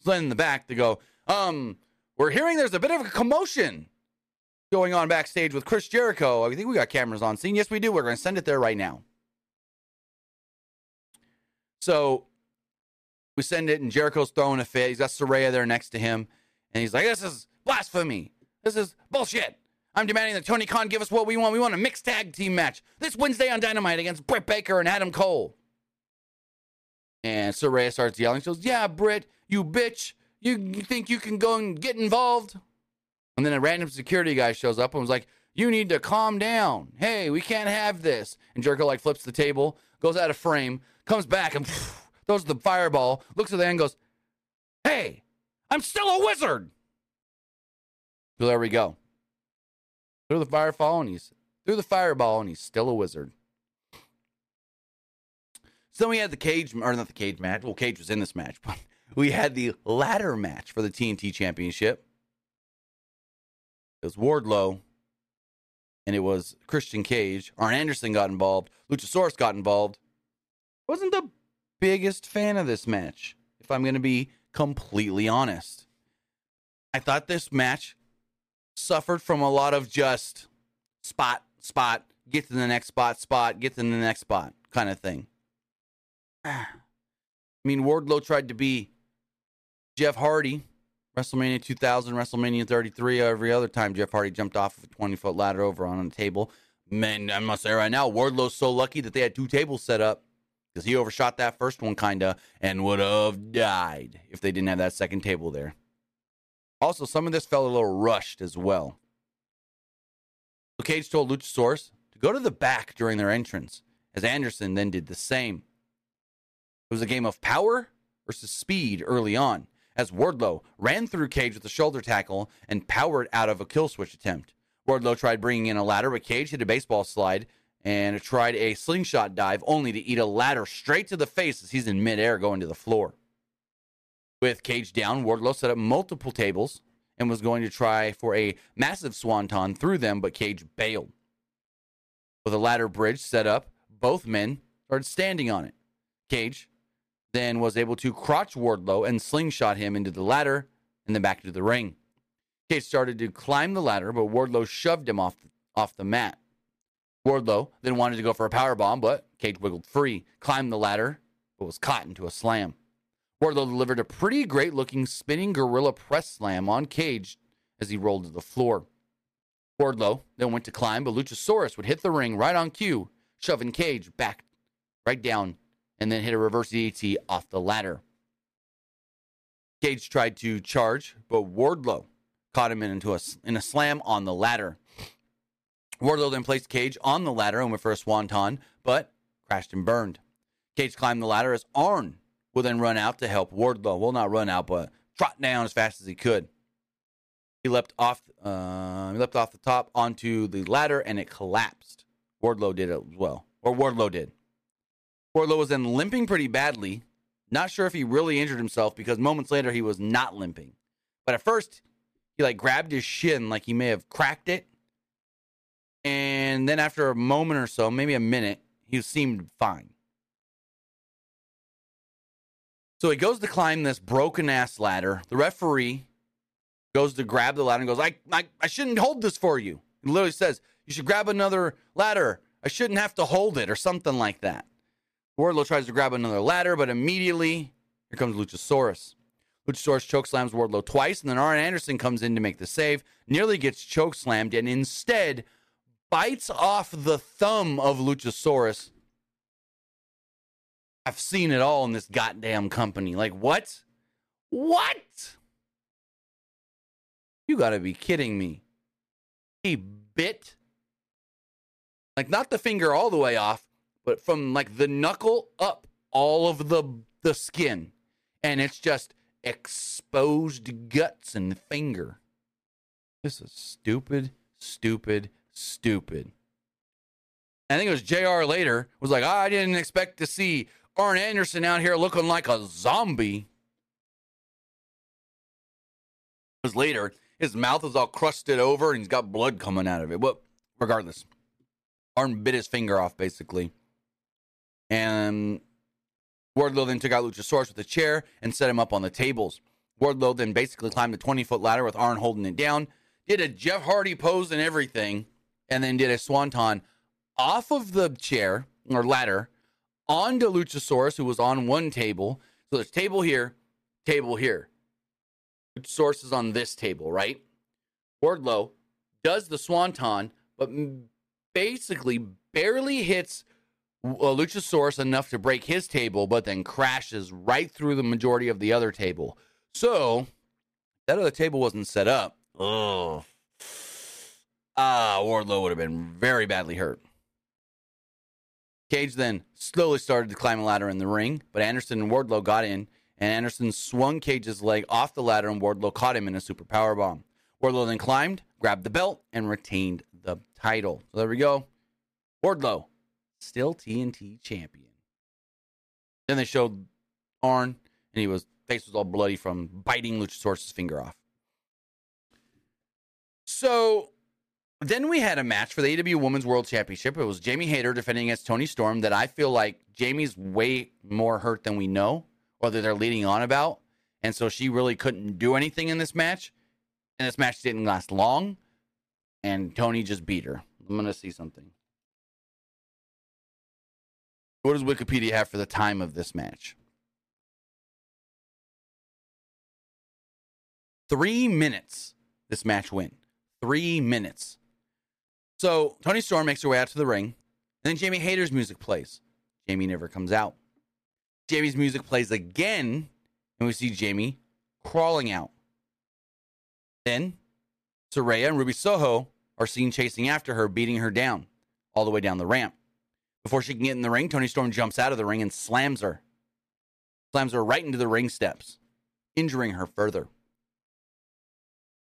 So then in the back, they go, um, we're hearing there's a bit of a commotion going on backstage with Chris Jericho. I think we got cameras on scene. Yes, we do. We're going to send it there right now. So we send it, and Jericho's throwing a fit. He's got Saraya there next to him, and he's like, "This is blasphemy. This is bullshit. I'm demanding that Tony Khan give us what we want. We want a mixed tag team match this Wednesday on Dynamite against Britt Baker and Adam Cole." And Saraya starts yelling. She goes, "Yeah, Britt, you bitch. You, think you can go and get involved?" And then a random security guy shows up and was like, "You need to calm down. Hey, we can't have this." And Jericho like flips the table, goes out of frame, comes back and throws the fireball, looks at the end, goes, "Hey, I'm still a wizard." So there we go. Through the fireball and he's through the fireball and he's still a wizard. So then we had the cage, or not the cage match. Well, Cage was in this match, but we had the ladder match for the TNT Championship. It was Wardlow, and it was Christian Cage. Arn Anderson got involved. Luchasaurus got involved. Wasn't the biggest fan of this match, if I'm going to be completely honest. I thought this match suffered from a lot of just spot, spot, get to the next spot, spot, get to the next spot kind of thing. I mean, Wardlow tried to be Jeff Hardy, WrestleMania 2000, WrestleMania 33. Every other time Jeff Hardy jumped off of a 20 foot ladder over on a table. Man, I must say right now, Wardlow's so lucky that they had two tables set up because he overshot that first one, kind of, and would have died if they didn't have that second table there. Also, some of this felt a little rushed as well. Cage told Luchasaurus to go to the back during their entrance, as Anderson then did the same. It was a game of power versus speed early on, as Wardlow ran through Cage with a shoulder tackle and powered out of a kill switch attempt. Wardlow tried bringing in a ladder, but Cage hit a baseball slide and tried a slingshot dive, only to eat a ladder straight to the face as he's in midair going to the floor. With Cage down, Wardlow set up multiple tables and was going to try for a massive swanton through them, but Cage bailed. With a ladder bridge set up, both men started standing on it. Cage then was able to crotch Wardlow and slingshot him into the ladder and then back into the ring. Cage started to climb the ladder, but Wardlow shoved him off the, off the mat. Wardlow then wanted to go for a power bomb, but Cage wiggled free, climbed the ladder, but was caught into a slam. Wardlow delivered a pretty great looking spinning gorilla press slam on Cage as he rolled to the floor. Wardlow then went to climb, but Luchasaurus would hit the ring right on cue, shoving Cage back right down and then hit a reverse DDT off the ladder. Cage tried to charge, but Wardlow caught him into a, in a slam on the ladder. Wardlow then placed Cage on the ladder and went for a swanton, but crashed and burned. Cage climbed the ladder as Arn will then run out to help Wardlow. Will not run out, but trot down as fast as he could. He leapt off. Uh, he leapt off the top onto the ladder, and it collapsed. Wardlow did it as well, or Wardlow did. Wardlow was then limping pretty badly. Not sure if he really injured himself because moments later he was not limping. But at first, he like grabbed his shin like he may have cracked it. And then after a moment or so, maybe a minute, he seemed fine. So he goes to climb this broken ass ladder. The referee goes to grab the ladder and goes, I, I, I shouldn't hold this for you. He literally says, You should grab another ladder. I shouldn't have to hold it, or something like that. Wardlow tries to grab another ladder, but immediately here comes Luchasaurus. Luchasaurus chokeslams Wardlow twice, and then Arn Anderson comes in to make the save, nearly gets chokeslammed, and instead bites off the thumb of Luchasaurus I've seen it all in this goddamn company. Like, what? What? You gotta be kidding me. He bit, like, not the finger all the way off, but from like the knuckle up, all of the the skin. And it's just exposed guts and finger. This is stupid, stupid, stupid. I think it was JR later was like, oh, I didn't expect to see Arn Anderson out here looking like a zombie. Because later, his mouth is all crusted over and he's got blood coming out of it. But regardless, Arn bit his finger off basically. And Wardlow then took out Luchasaurus with a chair and set him up on the tables. Wardlow then basically climbed a 20 foot ladder with Arn holding it down, did a Jeff Hardy pose and everything, and then did a swanton off of the chair or ladder onto Luchasaurus, who was on one table. So there's table here, table here. Luchasaurus is on this table, right? Wardlow does the swanton, but basically barely hits uh, Luchasaurus enough to break his table, but then crashes right through the majority of the other table. So that other table wasn't set up. Oh, ah, Wardlow would have been very badly hurt. Cage then slowly started to climb a ladder in the ring, but Anderson and Wardlow got in, and Anderson swung Cage's leg off the ladder, and Wardlow caught him in a super power bomb. Wardlow then climbed, grabbed the belt, and retained the title. So there we go. Wardlow, still TNT champion. Then they showed Arn, and he was face was all bloody from biting Luchasaurus' finger off. So then we had a match for the AW Women's World Championship. It was Jamie Hayter defending against Toni Storm. That I feel like Jamie's way more hurt than we know, or that they're leading on about, and so she really couldn't do anything in this match. And this match didn't last long, and Toni just beat her. I'm gonna see something. What does Wikipedia have for the time of this match? Three minutes. This match went. Three minutes. So Toni Storm makes her way out to the ring, and then Jamie Hayter's music plays. Jamie never comes out. Jamie's music plays again, and we see Jamie crawling out. Then Saraya and Ruby Soho are seen chasing after her, beating her down all the way down the ramp. Before she can get in the ring, Toni Storm jumps out of the ring and slams her. Slams her right into the ring steps, injuring her further.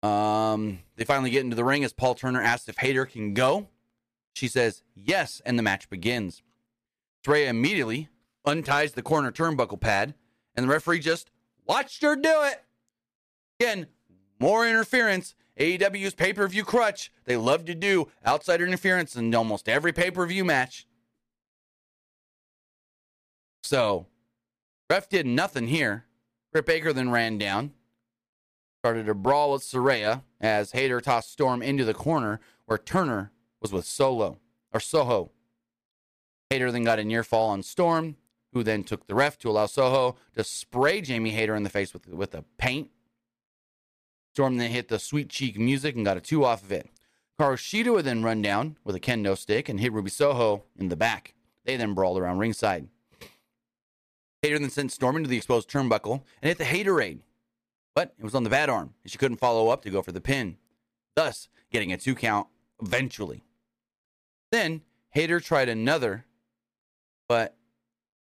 Um, they finally get into the ring as Paul Turner asks if Hayter can go. She says yes, and the match begins. Saraya immediately unties the corner turnbuckle pad, and the referee just watched her do it. Again, more interference. AEW's pay per view crutch. They love to do outside interference in almost every pay per view match. So, ref did nothing here. Britt Baker then ran down started a brawl with Saraya as Hayter tossed Storm into the corner where Turner was with Solo or Soho. Hayter then got a near fall on Storm, who then took the ref to allow Soho to spray Jamie Hayter in the face with with a paint. Storm then hit the sweet cheek music and got a two off of it. Hikaru Shida would then run down with a kendo stick and hit Ruby Soho in the back. They then brawled around ringside. Hayter then sent Storm into the exposed turnbuckle and hit the Hayterade, but it was on the bad arm, and she couldn't follow up to go for the pin, thus getting a two count eventually. Then Hayter tried another, but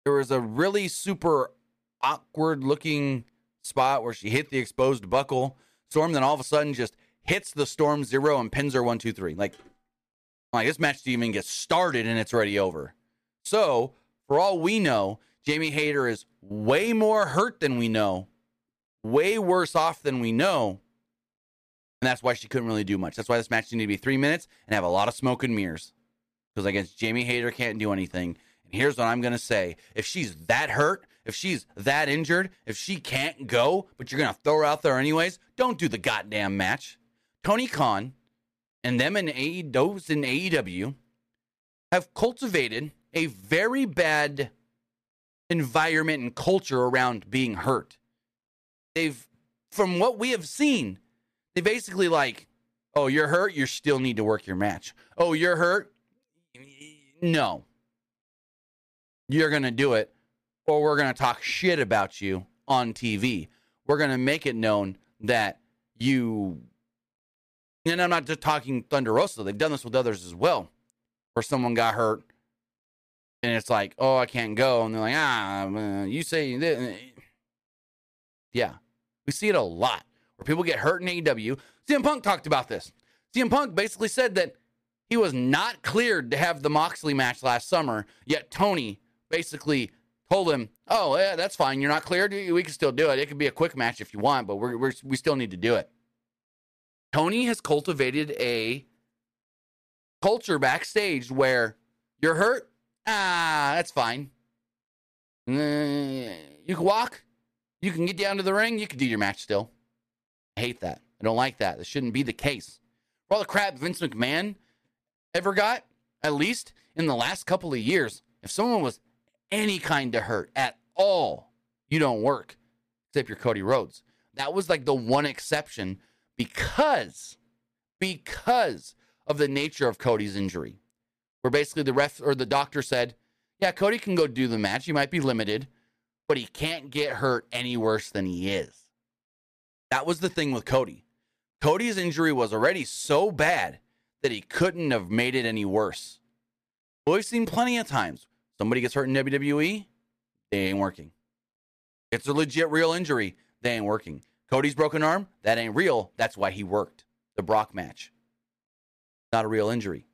there was a really super awkward looking spot where she hit the exposed buckle. Storm then all of a sudden just hits the Storm zero and pins her one, two, three. Like, like this match didn't even get started and it's already over. So, for all we know, Jamie Hayter is way more hurt than we know way worse off than we know. And that's why she couldn't really do much. That's why this match needed to be three minutes and have a lot of smoke and mirrors. Because against Jamie Hayter can't do anything. And here's what I'm gonna say. If she's that hurt, if she's that injured, if she can't go, but you're gonna throw her out there anyways, don't do the goddamn match. Tony Khan and them in AE, those in AEW have cultivated a very bad environment and culture around being hurt. They've, from what we have seen, they basically like, oh, you're hurt, you still need to work your match. Oh, you're hurt? No. You're going to do it, or we're going to talk shit about you on TV. We're going to make it known that you. And I'm not just talking Thunder Rosa. They've done this with others as well, where someone got hurt and it's like, oh, I can't go. And they're like, ah, you say this. Yeah, we see it a lot where people get hurt in AEW. CM Punk talked about this. CM Punk basically said that he was not cleared to have the Moxley match last summer, yet Tony basically told him, oh, yeah, that's fine. You're not cleared. We can still do it. It could be a quick match if you want, but we're, we're, we still need to do it. Tony has cultivated a culture backstage where you're hurt, Ah, that's fine. Uh, you can walk. You can get down to the ring. You can do your match still. I hate that. I don't like that. This shouldn't be the case. For all the crap Vince McMahon ever got, at least in the last couple of years, if someone was any kind of hurt at all, you don't work, except you're Cody Rhodes. That was like the one exception because, because of the nature of Cody's injury where basically the ref or the doctor said, yeah, Cody can go do the match. He might be limited, but he can't get hurt any worse than he is. That was the thing with Cody. Cody's injury was already so bad that he couldn't have made it any worse. But we've seen plenty of times somebody gets hurt in WWE, they ain't working. It's a legit real injury, they ain't working. Cody's broken arm, that ain't real. That's why he worked. The Brock match. Not a real injury.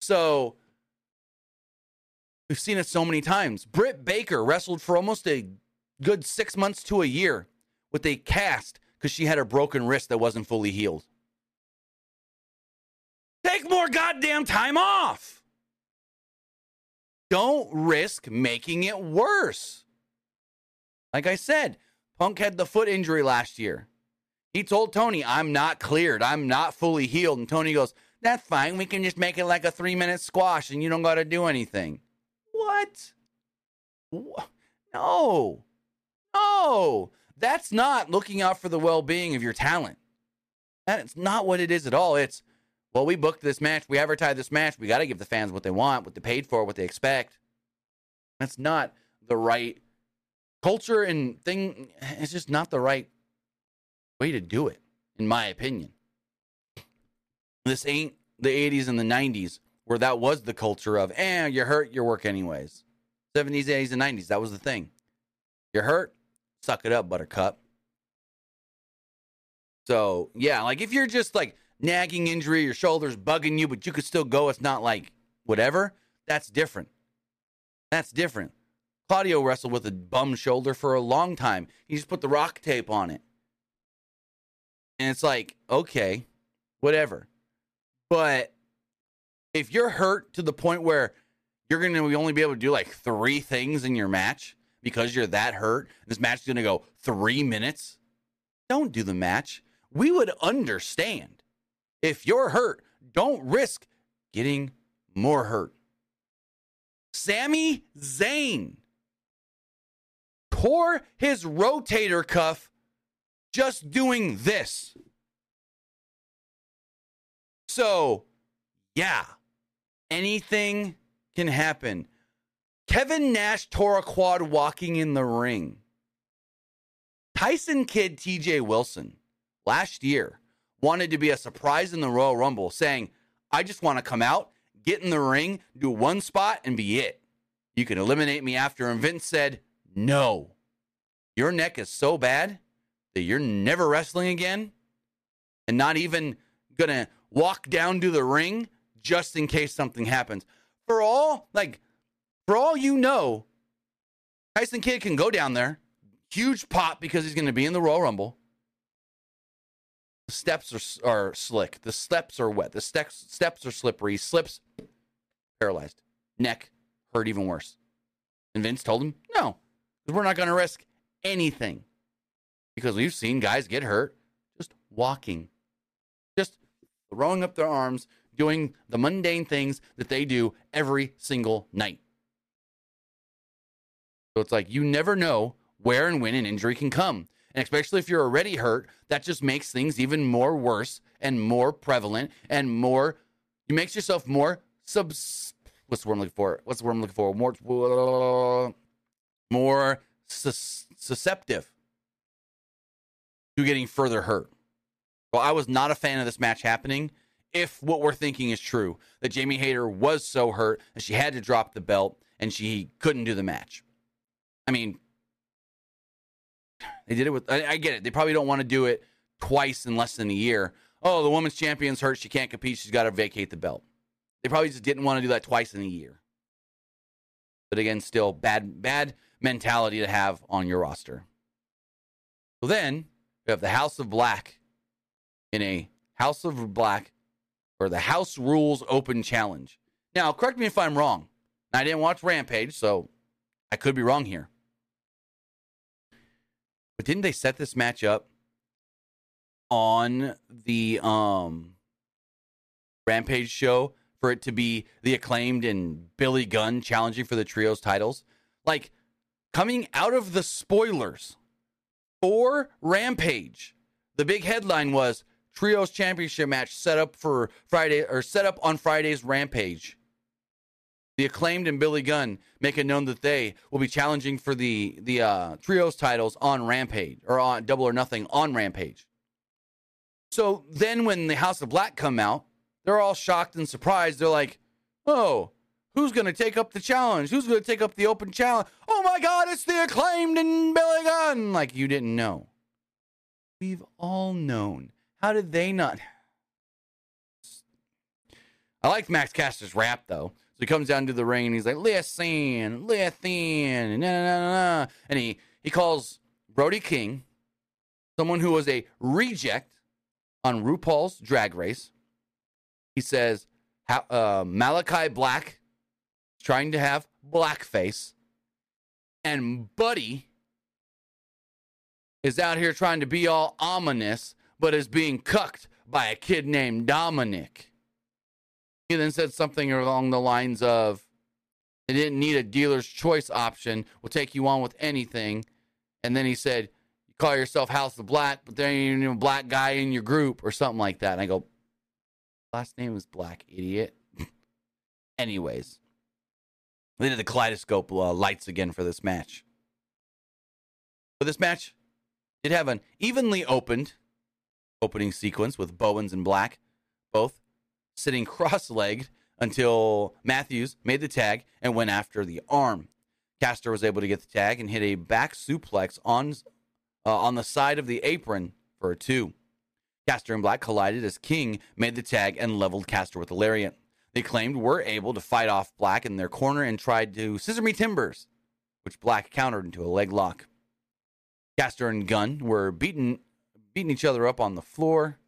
So we've seen it so many times. Britt Baker wrestled for almost a good six months to a year with a cast because she had a broken wrist that wasn't fully healed. Take more goddamn time off. Don't risk making it worse. Like I said, Punk had the foot injury last year. He told Tony, I'm not cleared. I'm not fully healed. And Tony goes, that's fine. We can just make it like a three minute squash and you don't got to do anything. What? No. No. That's not looking out for the well being of your talent. That's not what it is at all. It's, well, we booked this match. We advertised this match. We got to give the fans what they want, what they paid for, what they expect. That's not the right culture and thing. It's just not the right way to do it, in my opinion. This ain't the 80s and the 90s where that was the culture of, eh, you're hurt, your work anyways. 70s, 80s, and 90s, that was the thing. You're hurt, suck it up, buttercup. So, yeah, like if you're just like nagging injury, your shoulder's bugging you, but you could still go, it's not like whatever, that's different. That's different. Claudio wrestled with a bum shoulder for a long time. He just put the rock tape on it. And it's like, okay, whatever. But if you're hurt to the point where you're going to only be able to do like three things in your match because you're that hurt, this match is going to go three minutes, don't do the match. We would understand. If you're hurt, don't risk getting more hurt. Sammy Zayn tore his rotator cuff just doing this. So, yeah, anything can happen. Kevin Nash tore a quad walking in the ring. Tyson Kidd TJ Wilson last year wanted to be a surprise in the Royal Rumble, saying, I just want to come out, get in the ring, do one spot, and be it. You can eliminate me after. And Vince said, No. Your neck is so bad that you're never wrestling again and not even going to walk down to the ring just in case something happens. For all, like, for all you know, Tyson Kidd can go down there, huge pop because he's going to be in the Royal Rumble. The steps are, are slick. The steps are wet. The steps, steps are slippery. He Slips, paralyzed. Neck hurt even worse. And Vince told him, no, we're not going to risk anything because we've seen guys get hurt just walking, just throwing up their arms, doing the mundane things that they do every single night. So it's like you never know where and when an injury can come. And especially if you're already hurt, that just makes things even more worse and more prevalent and more, it makes yourself more subs. What's the word I'm looking for? What's the word I'm looking for? More, more sus- susceptible to getting further hurt. Well, I was not a fan of this match happening. If what we're thinking is true, that Jamie Hayter was so hurt that she had to drop the belt and she couldn't do the match. I mean, they did it with. I, I get it. They probably don't want to do it twice in less than a year. Oh, the women's champion's hurt. She can't compete. She's got to vacate the belt. They probably just didn't want to do that twice in a year. But again, still bad, bad mentality to have on your roster. So then we have the House of Black in a House of Black or the House Rules Open Challenge. Now, correct me if I'm wrong. I didn't watch Rampage, so I could be wrong here. But didn't they set this match up on the um Rampage show for it to be the acclaimed and Billy Gunn challenging for the trios titles? Like coming out of the spoilers for Rampage, the big headline was Trios Championship match set up for Friday or set up on Friday's Rampage. The acclaimed and Billy Gunn make it known that they will be challenging for the the uh, trios titles on Rampage or on Double or Nothing on Rampage. So then, when the House of Black come out, they're all shocked and surprised. They're like, "Oh, who's going to take up the challenge? Who's going to take up the open challenge? Oh my God, it's the acclaimed and Billy Gunn!" Like you didn't know. We've all known. How did they not? I like Max Caster's rap though. So he comes down to the ring and he's like, listen, listen, nah, and he, he calls Brody King, someone who was a reject on RuPaul's Drag Race. He says, uh, Malachi Black trying to have blackface, and Buddy is out here trying to be all ominous, but is being cucked by a kid named Dominic. He then said something along the lines of, they didn't need a dealer's choice option. We'll take you on with anything. And then he said, you call yourself House of Black, but there ain't even a black guy in your group or something like that. And I go, last name is Black, idiot. Anyways, they did the kaleidoscope uh, lights again for this match. But this match did have an evenly opened opening sequence with Bowens and Black, both sitting cross legged until Matthews made the tag and went after the arm. Caster was able to get the tag and hit a back suplex on, uh, on the side of the apron for a two. Caster and Black collided as King made the tag and leveled Caster with a lariat. The Acclaimed were able to fight off Black in their corner and tried to scissor me timbers, which Black countered into a leg lock. Caster and Gunn were beating beating each other up on the floor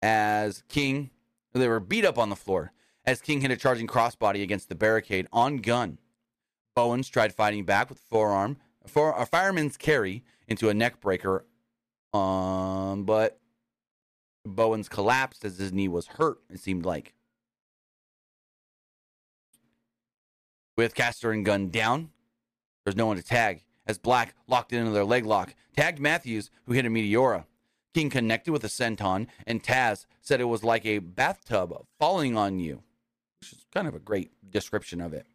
as King, they were beat up on the floor as King hit a charging crossbody against the barricade on Gunn. Bowens tried fighting back with forearm, for a fireman's carry into a neck breaker, um, but Bowens collapsed as his knee was hurt, it seemed like. With Caster and Gunn down, there's no one to tag as Black locked into their leg lock, tagged Matthews, who hit a Meteora. King connected with a senton, and Taz said it was like a bathtub falling on you, which is kind of a great description of it.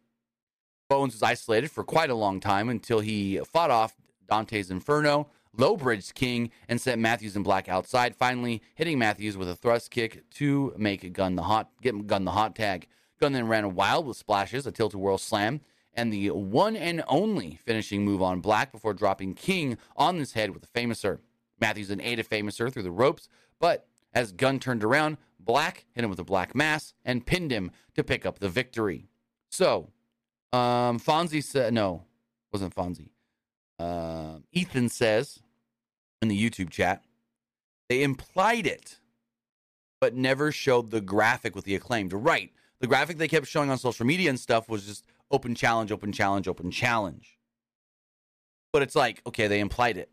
Bowens was isolated for quite a long time until he fought off Dante's Inferno, low bridged King, and sent Matthews and Black outside, finally hitting Matthews with a thrust kick to make Gunn the hot get Gunn the hot tag. Gunn then ran wild with splashes, a tilt a whirl slam, and the one and only finishing move on Black before dropping King on his head with a famouser. Matthews then ate a famouser through the ropes, but as Gunn turned around, Black hit him with a black mass and pinned him to pick up the victory. So, um, Fonzie said, no, wasn't Fonzie. Uh, Ethan says in the YouTube chat, They implied it, but never showed the graphic with the acclaimed. Right. The graphic they kept showing on social media and stuff was just open challenge, open challenge, open challenge. But it's like, okay, they implied it.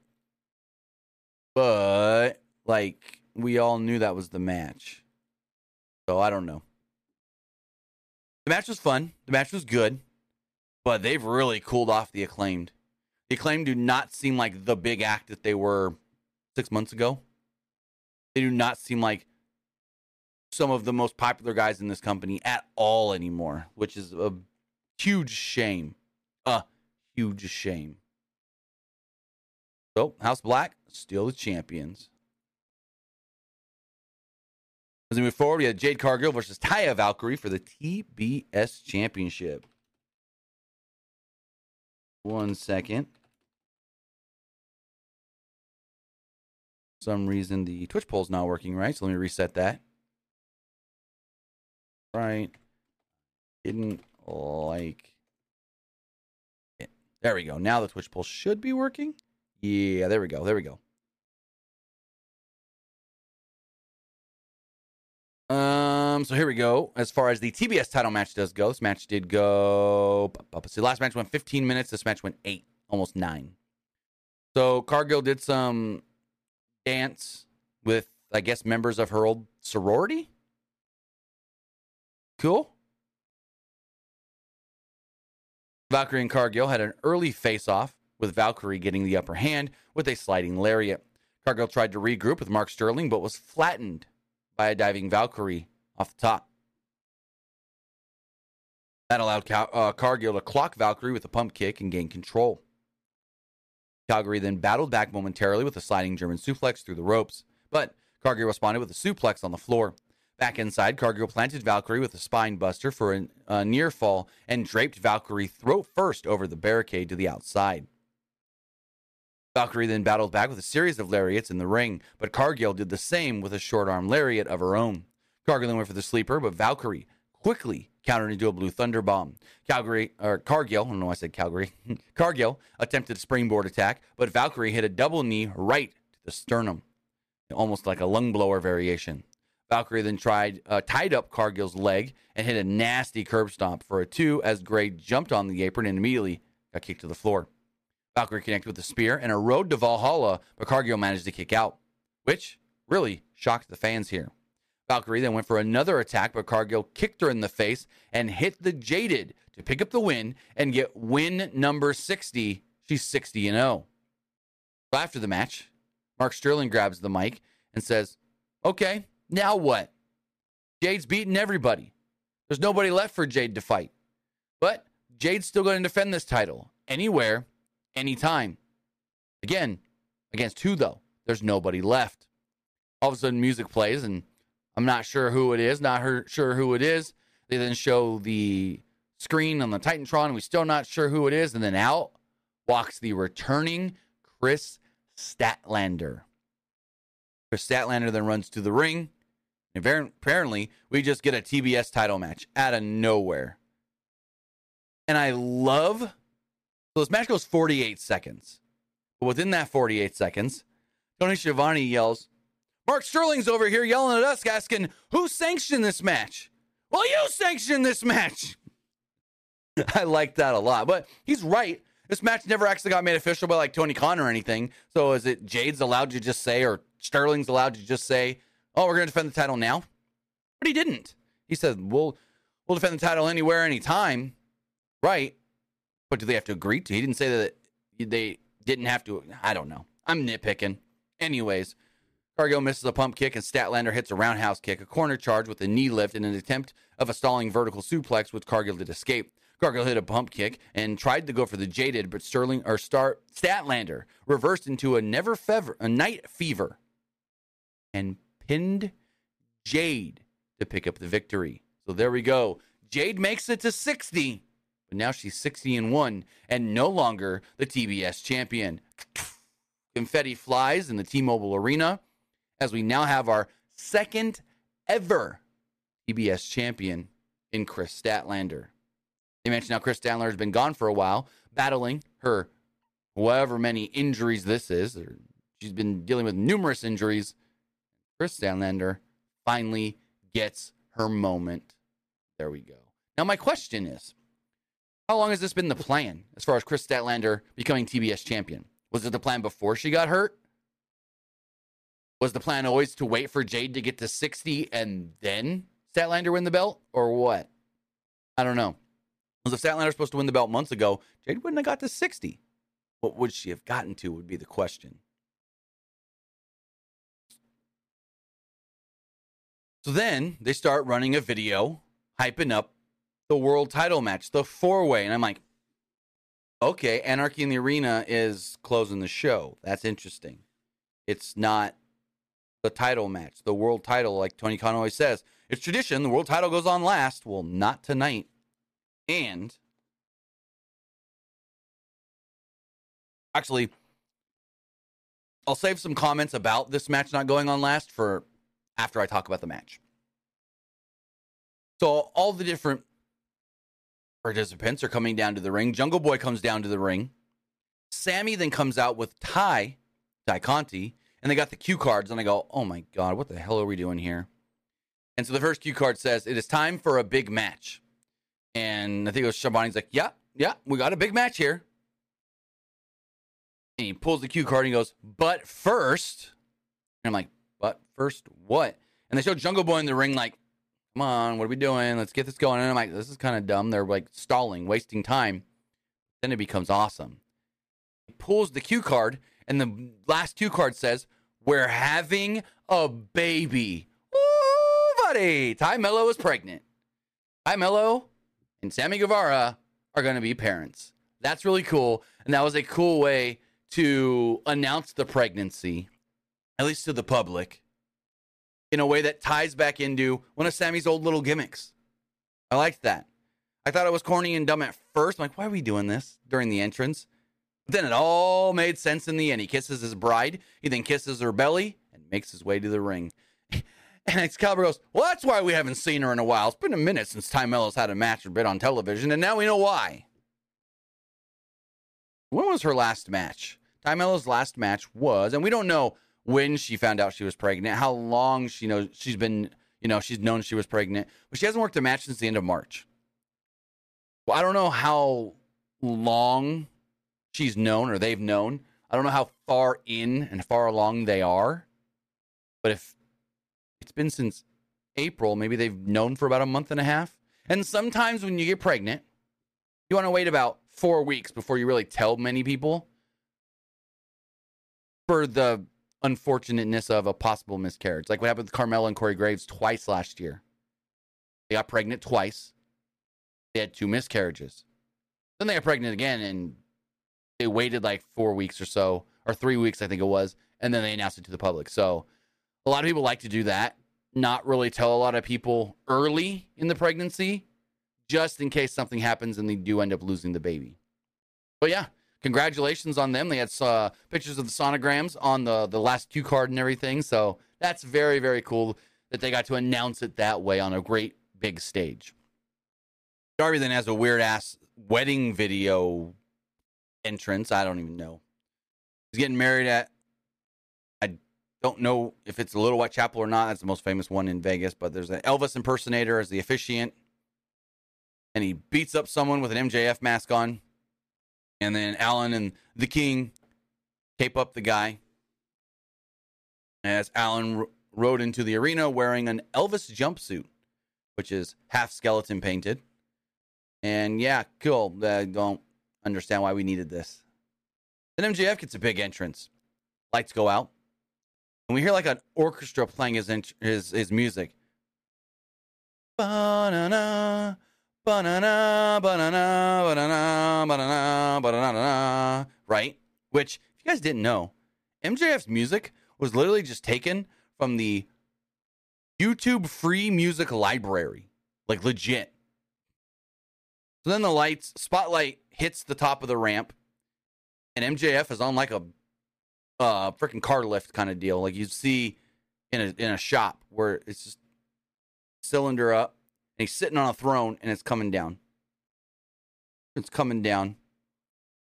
But like we all knew that was the match. So I don't know. The match was fun. The match was good. But they've really cooled off the acclaimed. The acclaimed do not seem like the big act that they were six months ago. They do not seem like some of the most popular guys in this company at all anymore, which is a huge shame. A huge shame. So, House Black, still the champions. As we move forward, we have Jade Cargill versus Taya Valkyrie for the TBS Championship. One second. some reason the Twitch poll is not working right, so let me reset that. Right. Didn't like it. There we go. Now the Twitch poll should be working. Yeah, there we go. There we go. Um, so here we go. As far as the TBS title match does go, this match did go. See, last match went 15 minutes. This match went eight, almost nine. So Cargill did some dance with, I guess, members of her old sorority. Cool. Valkyrie and Cargill had an early face off, with Valkyrie getting the upper hand with a sliding lariat. Cargill tried to regroup with Mark Sterling, but was flattened by a diving Valkyrie off the top. That allowed uh, Cargill to clock Valkyrie with a pump kick and gain control. Calgary then battled back momentarily with a sliding German suplex through the ropes, but Cargill responded with a suplex on the floor. Back inside, Cargill planted Valkyrie with a spine buster for a, a near fall and draped Valkyrie throat first over the barricade to the outside. Valkyrie then battled back with a series of lariats in the ring, but Cargill did the same with a short arm lariat of her own. Cargill went for the sleeper, but Valkyrie quickly countered into a blue thunder bomb. Calgary or Cargill, I don't know why I said Calgary. Cargill attempted a springboard attack, but Valkyrie hit a double knee right to the sternum, almost like a lung blower variation. Valkyrie then tried uh, tied up Cargill's leg and hit a nasty curb stomp for a two as Gray jumped on the apron and immediately got kicked to the floor. Valkyrie connected with a spear and a road to Valhalla, but Cargill managed to kick out, which really shocked the fans here. Valkyrie then went for another attack, but Cargill kicked her in the face and hit the Jaded to pick up the win and get win number 60. She's 60 and 0. After the match, Mark Sterling grabs the mic and says, Okay, now what? Jade's beaten everybody. There's nobody left for Jade to fight. But Jade's still going to defend this title anywhere, anytime. Again, against who, though? There's nobody left. All of a sudden, music plays, and I'm not sure who it is, not her, sure who it is. They then show the screen on the Titantron, and we're still not sure who it is. And then out walks the returning Kris Statlander. Kris Statlander then runs to the ring. Apparently, we just get a TBS title match out of nowhere. And I love. So this match goes 48 seconds. But within that 48 seconds, Tony Schiavone yells, Mark Sterling's over here yelling at us, asking, Who sanctioned this match? Well, you sanctioned this match. I like that a lot. But he's right. This match never actually got made official by like Tony Khan or anything. So is it Jade's allowed to just say, or Sterling's allowed to just say, Oh, we're going to defend the title now? But he didn't. He said, We'll, we'll defend the title anywhere, anytime. Right. But do they have to agree to? He didn't say that they didn't have to. I don't know. I'm nitpicking. Anyways, Cargill misses a pump kick and Statlander hits a roundhouse kick, a corner charge with a knee lift in an attempt of a stalling vertical suplex, which Cargill did escape. Cargill hit a pump kick and tried to go for the jaded, but Sterling or Star Statlander reversed into a never fever, a night fever, and pinned Jade to pick up the victory. So there we go. Jade makes it to 60, but now she's 60 and 1 and no longer the TBS champion. Confetti flies in the T Mobile Arena as we now have our second ever TBS champion in Kris Statlander. They mentioned how Kris Statlander has been gone for a while, battling her however many injuries this is. She's been dealing with numerous injuries Kris Statlander finally gets her moment. There we go. Now, my question is how long has this been the plan as far as Kris Statlander becoming TBS champion? Was it the plan before she got hurt? Was the plan always to wait for Jade to get to 60 and then Statlander win the belt? Or what? I don't know. Because if Statlander supposed to win the belt months ago, Jade wouldn't have got to 60. What would she have gotten to would be the question. So then they start running a video hyping up the world title match, the four way. And I'm like, okay, Anarchy in the Arena is closing the show. That's interesting. It's not the title match, the world title, like Tony Khan always says. It's tradition. The world title goes on last. Well, not tonight. And actually, I'll save some comments about this match not going on last for after I talk about the match. So all the different participants are coming down to the ring. Jungle Boy comes down to the ring. Sammy then comes out with Tay, Tay Conti, and they got the cue cards. And I go, oh my God, what the hell are we doing here? And so the first cue card says, it is time for a big match. And I think it was Shabani's like, yeah, yeah, we got a big match here. And he pulls the cue card and he goes, but first. And I'm like, first what? And they show Jungle Boy in the ring, like, come on, what are we doing? Let's get this going. And I'm like, this is kind of dumb. They're like stalling, wasting time. Then it becomes awesome. He pulls the cue card, and the last cue card says, We're having a baby. Ooh, buddy. Tay Melo is pregnant. Tay Melo and Sammy Guevara are going to be parents. That's really cool. And that was a cool way to announce the pregnancy, at least to the public in a way that ties back into one of Sammy's old little gimmicks. I liked that. I thought it was corny and dumb at first. I'm like, why are we doing this during the entrance? But then it all made sense in the end. He kisses his bride, he then kisses her belly and makes his way to the ring. And Excalibur goes, Well, that's why we haven't seen her in a while. It's been a minute since Tay had a match or been on television, and now we know why. When was her last match? Tay last match was, and we don't know when she found out she was pregnant, how long she knows she's been, you know, she's known she was pregnant, but she hasn't worked a match since the end of March. Well, I don't know how long she's known or they've known. I don't know how far in and far along they are. But if it's been since April, maybe they've known for about a month and a half. And sometimes when you get pregnant, you want to wait about four weeks before you really tell many people for the unfortunateness of a possible miscarriage. Like what happened with Carmella and Corey Graves twice last year. They got pregnant twice. They had two miscarriages. Then they got pregnant again and they waited like four weeks or so, or three weeks, I think it was, and then they announced it to the public. So a lot of people like to do that, not really tell a lot of people early in the pregnancy, just in case something happens and they do end up losing the baby. But yeah, congratulations on them. They had uh, pictures of the sonograms on the the last cue card and everything. So that's very very cool that they got to announce it that way on a great big stage. Darby then has a weird ass wedding video entrance. I don't even know. He's getting married at. I don't know if it's a Little White Chapel or not. That's the most famous one in Vegas. But there's an Elvis impersonator as the officiant, and he beats up someone with an MJF mask on. And then Allin and the King tape up the guy as Allin r- rode into the arena wearing an Elvis jumpsuit, which is half skeleton painted. And yeah, cool. I don't understand why we needed this. Then MJF gets a big entrance. Lights go out. And we hear like an orchestra playing his his his music. Ba-na-na, ba-na-na, ba-na-na, ba-na-na, ba-na-na, ba-na-na, right? Which, if you guys didn't know, MJF's music was literally just taken from the YouTube free music library. Like legit. So then the lights, spotlight hits the top of the ramp, and MJF is on like a uh freaking car lift kind of deal, like you see in a in a shop where it's just cylinder up, and he's sitting on a throne, and it's coming down. It's coming down,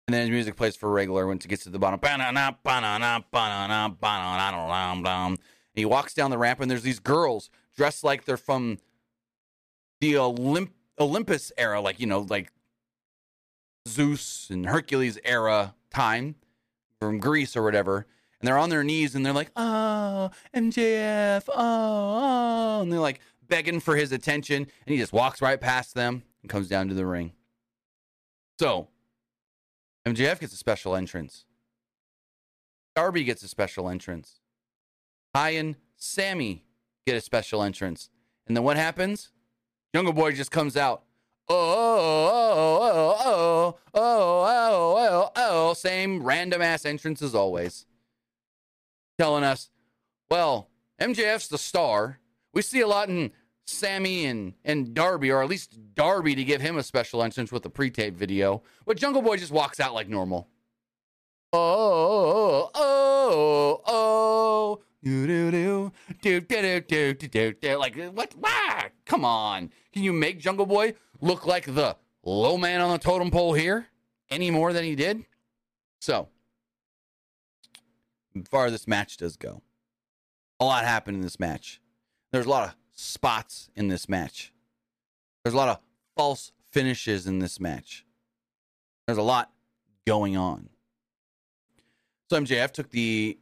and then his music plays for regular once it gets to the bottom, And he walks down the ramp, and there's these girls dressed like they're from the Olymp- Olympus era, like, you know, like Zeus and Hercules era time from Greece or whatever. And they're on their knees and they're like, ah, oh, MJF, oh, ah, oh. Ah, and they're like begging for his attention. And he just walks right past them and comes down to the ring. So MJF gets a special entrance. Darby gets a special entrance. Tay and Sammy get a special entrance. And then what happens? Jungle Boy just comes out. Oh, oh, oh, oh, oh, oh, oh, oh, oh same random ass entrance as always. Telling us, well, MJF's the star. We see a lot in Sammy and, and Darby, or at least Darby to give him a special entrance with the pre tape video. But Jungle Boy just walks out like normal. Oh, oh, oh, oh. Do, do, do, do, do, do, do, do, do. Like, what? Wah! Come on. Can you make Jungle Boy look like the low man on the totem pole here any more than he did? So, far this match does go, a lot happened in this match. There's a lot of spots in this match. There's a lot of false finishes in this match. There's a lot going on. So MJF took the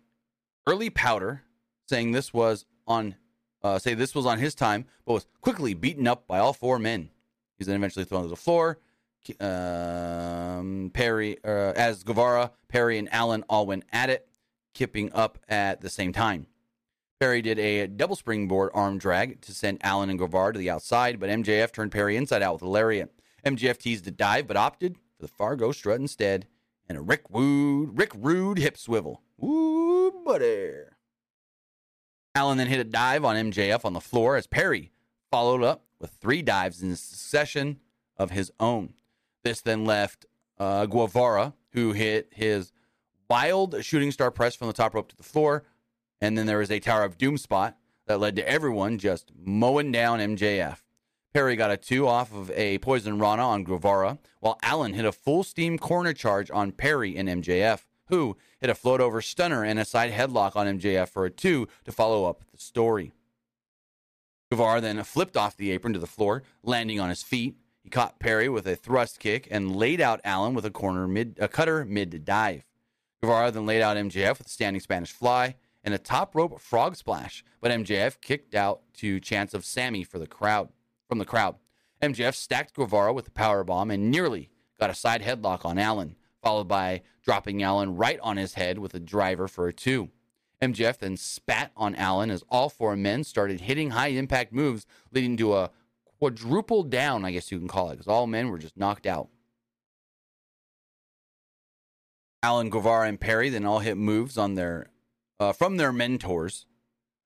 early powder, saying this was on, uh, say this was on his time, but was quickly beaten up by all four men. He's then eventually thrown to the floor. Um, Perry, uh, as Guevara, Perry, and Allin all went at it, kipping up at the same time. Perry did a double springboard arm drag to send Allin and Guevara to the outside, but MJF turned Perry inside out with a lariat. MJF teased a dive, but opted for the Fargo strut instead, and a Rick Rude, Rick Rude hip swivel. Woo, buddy. Allin then hit a dive on MJF on the floor as Perry followed up with three dives in succession of his own. This then left uh, Guevara, who hit his wild shooting star press from the top rope to the floor, and then there was a Tower of Doom spot that led to everyone just mowing down MJF. Perry got a two off of a Poison Rana on Guevara, while Allin hit a full steam corner charge on Perry and MJF, who hit a float over stunner and a side headlock on MJF for a two to follow up the story. Guevara then flipped off the apron to the floor, landing on his feet. He caught Perry with a thrust kick and laid out Allin with a corner mid a cutter mid dive. Guevara then laid out MJF with a standing Spanish fly and a top rope frog splash, but MJF kicked out to chance of Sammy for the crowd from the crowd. MJF stacked Guevara with a power bomb and nearly got a side headlock on Allin, followed by dropping Allin right on his head with a driver for a two. MJF then spat on Allin as all four men started hitting high impact moves, leading to a quadruple down, I guess you can call it, because all men were just knocked out. Allin, Guevara, and Perry then all hit moves on their uh, from their mentors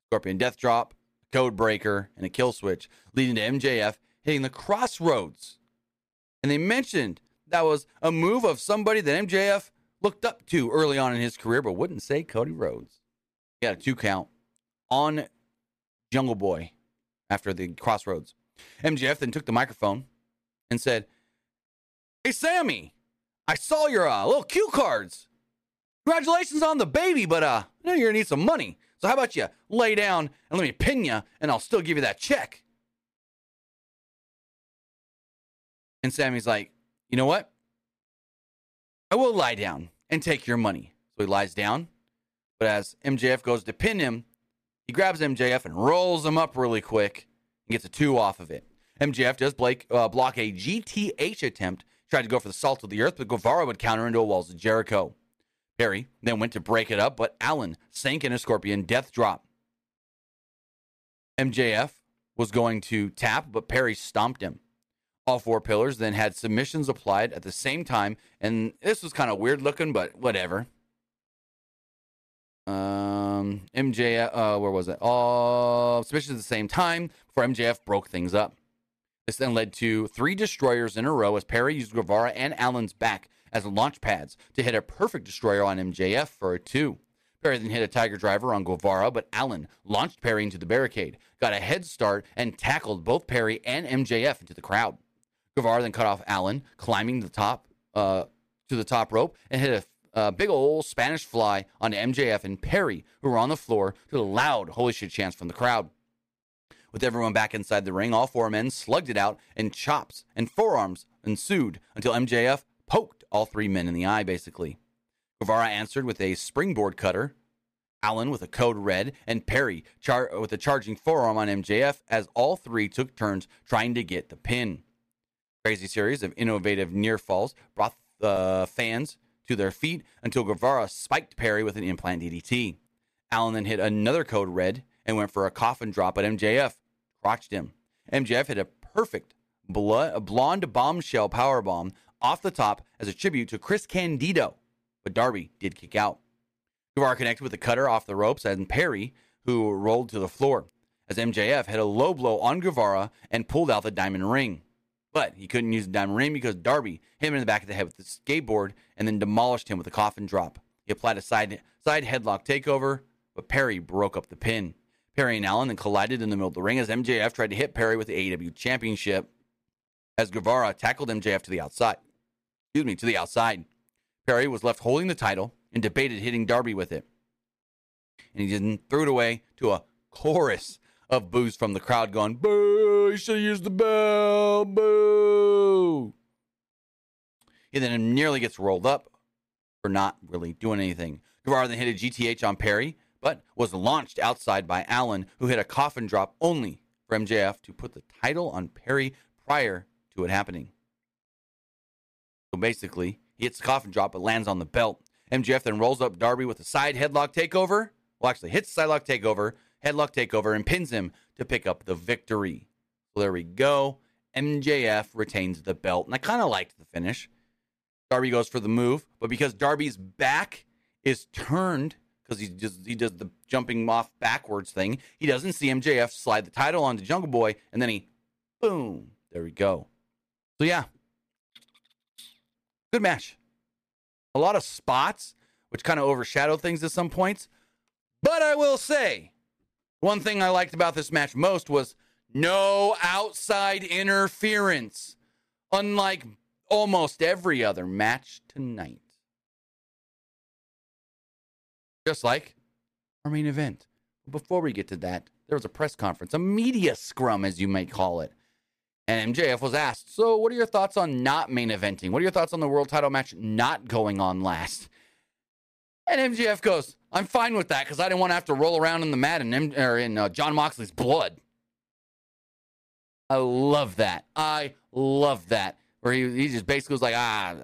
Scorpion Death Drop, Code Breaker, and a Kill Switch, leading to MJF hitting the Cross Rhodes. And they mentioned that was a move of somebody that MJF looked up to early on in his career, but wouldn't say Cody Rhodes. He got a two count on Jungle Boy after the Cross Rhodes. MJF then took the microphone and said, Hey, Sammy, I saw your uh, little cue cards. Congratulations on the baby, but uh, I know you're gonna need some money. So how about you lay down and let me pin you, and I'll still give you that check. And Sammy's like, you know what? I will lie down and take your money. So he lies down, but as MJF goes to pin him, he grabs MJF and rolls him up really quick and gets a two off of it. MJF does Blake, uh, block a GTH attempt, tried to go for the salt of the earth, but Guevara would counter into a walls of Jericho. Perry then went to break it up, but Allin sank in a scorpion death drop. MJF was going to tap, but Perry stomped him. All four pillars then had submissions applied at the same time, and this was kind of weird looking, but whatever. Um, MJF, uh, where was it? All submissions at the same time before MJF broke things up. This then led to three destroyers in a row as Perry used Guevara and Allin's back as launch pads to hit a perfect destroyer on MJF for a two. Perry then hit a Tiger Driver on Guevara, but Allin launched Perry into the barricade, got a head start, and tackled both Perry and MJF into the crowd. Guevara then cut off Allin, climbing the top uh, to the top rope, and hit a a big old Spanish fly on MJF and Perry, who were on the floor, to a loud holy shit chants from the crowd. With everyone back inside the ring, all four men slugged it out, and chops and forearms ensued until MJF poked all three men in the eye, basically. Guevara answered with a springboard cutter, Allin with a code red, and Perry char- with a charging forearm on MJF as all three took turns trying to get the pin. Crazy series of innovative near falls brought the fans to their feet until Guevara spiked Perry with an implant DDT. Allin then hit another code red and went for a coffin drop, but MJF crotched him. MJF hit a perfect blood, a blonde bombshell power bomb off the top as a tribute to Chris Candido, but Darby did kick out. Guevara connected with a cutter off the ropes and Perry, who rolled to the floor, as MJF had a low blow on Guevara and pulled out the diamond ring. But he couldn't use the diamond ring because Darby hit him in the back of the head with the skateboard and then demolished him with a coffin drop. He applied a side side headlock takeover, but Perry broke up the pin. Perry and Allin then collided in the middle of the ring as MJF tried to hit Perry with the AEW championship as Guevara tackled MJF to the outside. Excuse me, to the outside. Perry was left holding the title and debated hitting Darby with it. And he then threw it away to a chorus of boos from the crowd going, Boo! You should used the bell! Boo! He then nearly gets rolled up for not really doing anything. Guevara then hit a GTH on Perry, but was launched outside by Allin, who hit a coffin drop only for MJF to put the title on Perry prior to it happening. Basically, he hits the coffin drop but lands on the belt. MJF then rolls up Darby with a side headlock takeover. Well, actually, hits the side lock takeover, headlock takeover, and pins him to pick up the victory. So there we go. MJF retains the belt. And I kind of liked the finish. Darby goes for the move, but because Darby's back is turned, because he just he does the jumping off backwards thing, he doesn't see MJF slide the title onto Jungle Boy, and then he boom. There we go. So yeah. Good match a lot of spots, which kind of overshadow things at some points. But I will say, one thing I liked about this match most was no outside interference, unlike almost every other match tonight. Just like our main event. Before we get to that, there was a press conference, a media scrum, as you may call it. And MJF was asked, So, what are your thoughts on not main eventing? What are your thoughts on the world title match not going on last? And MJF goes, I'm fine with that because I didn't want to have to roll around in the mat in, or in uh, Jon Moxley's blood. I love that. I love that. Where he, he just basically was like, ah,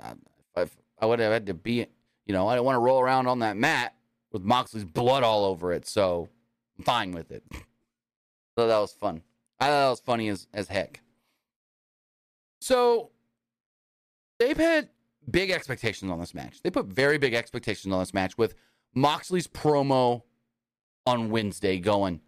I, I would have had to be, you know, I don't want to roll around on that mat with Moxley's blood all over it. So I'm fine with it. so that was fun. I thought that was funny as, as heck. So they've had big expectations on this match. They put very big expectations on this match with Moxley's promo on Wednesday going.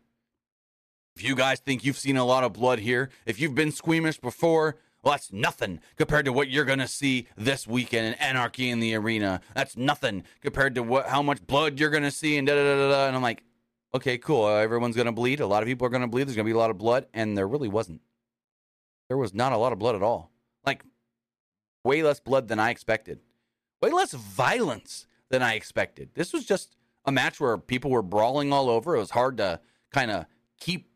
If you guys think you've seen a lot of blood here, if you've been squeamish before, well, that's nothing compared to what you're going to see this weekend in Anarchy in the Arena. That's nothing compared to what how much blood you're going to see and da da da da. And I'm like, okay, cool. Everyone's going to bleed. A lot of people are going to bleed. There's going to be a lot of blood, and there really wasn't there was not a lot of blood at all. Like, way less blood than I expected. Way less violence than I expected. This was just a match where people were brawling all over. It was hard to kind of keep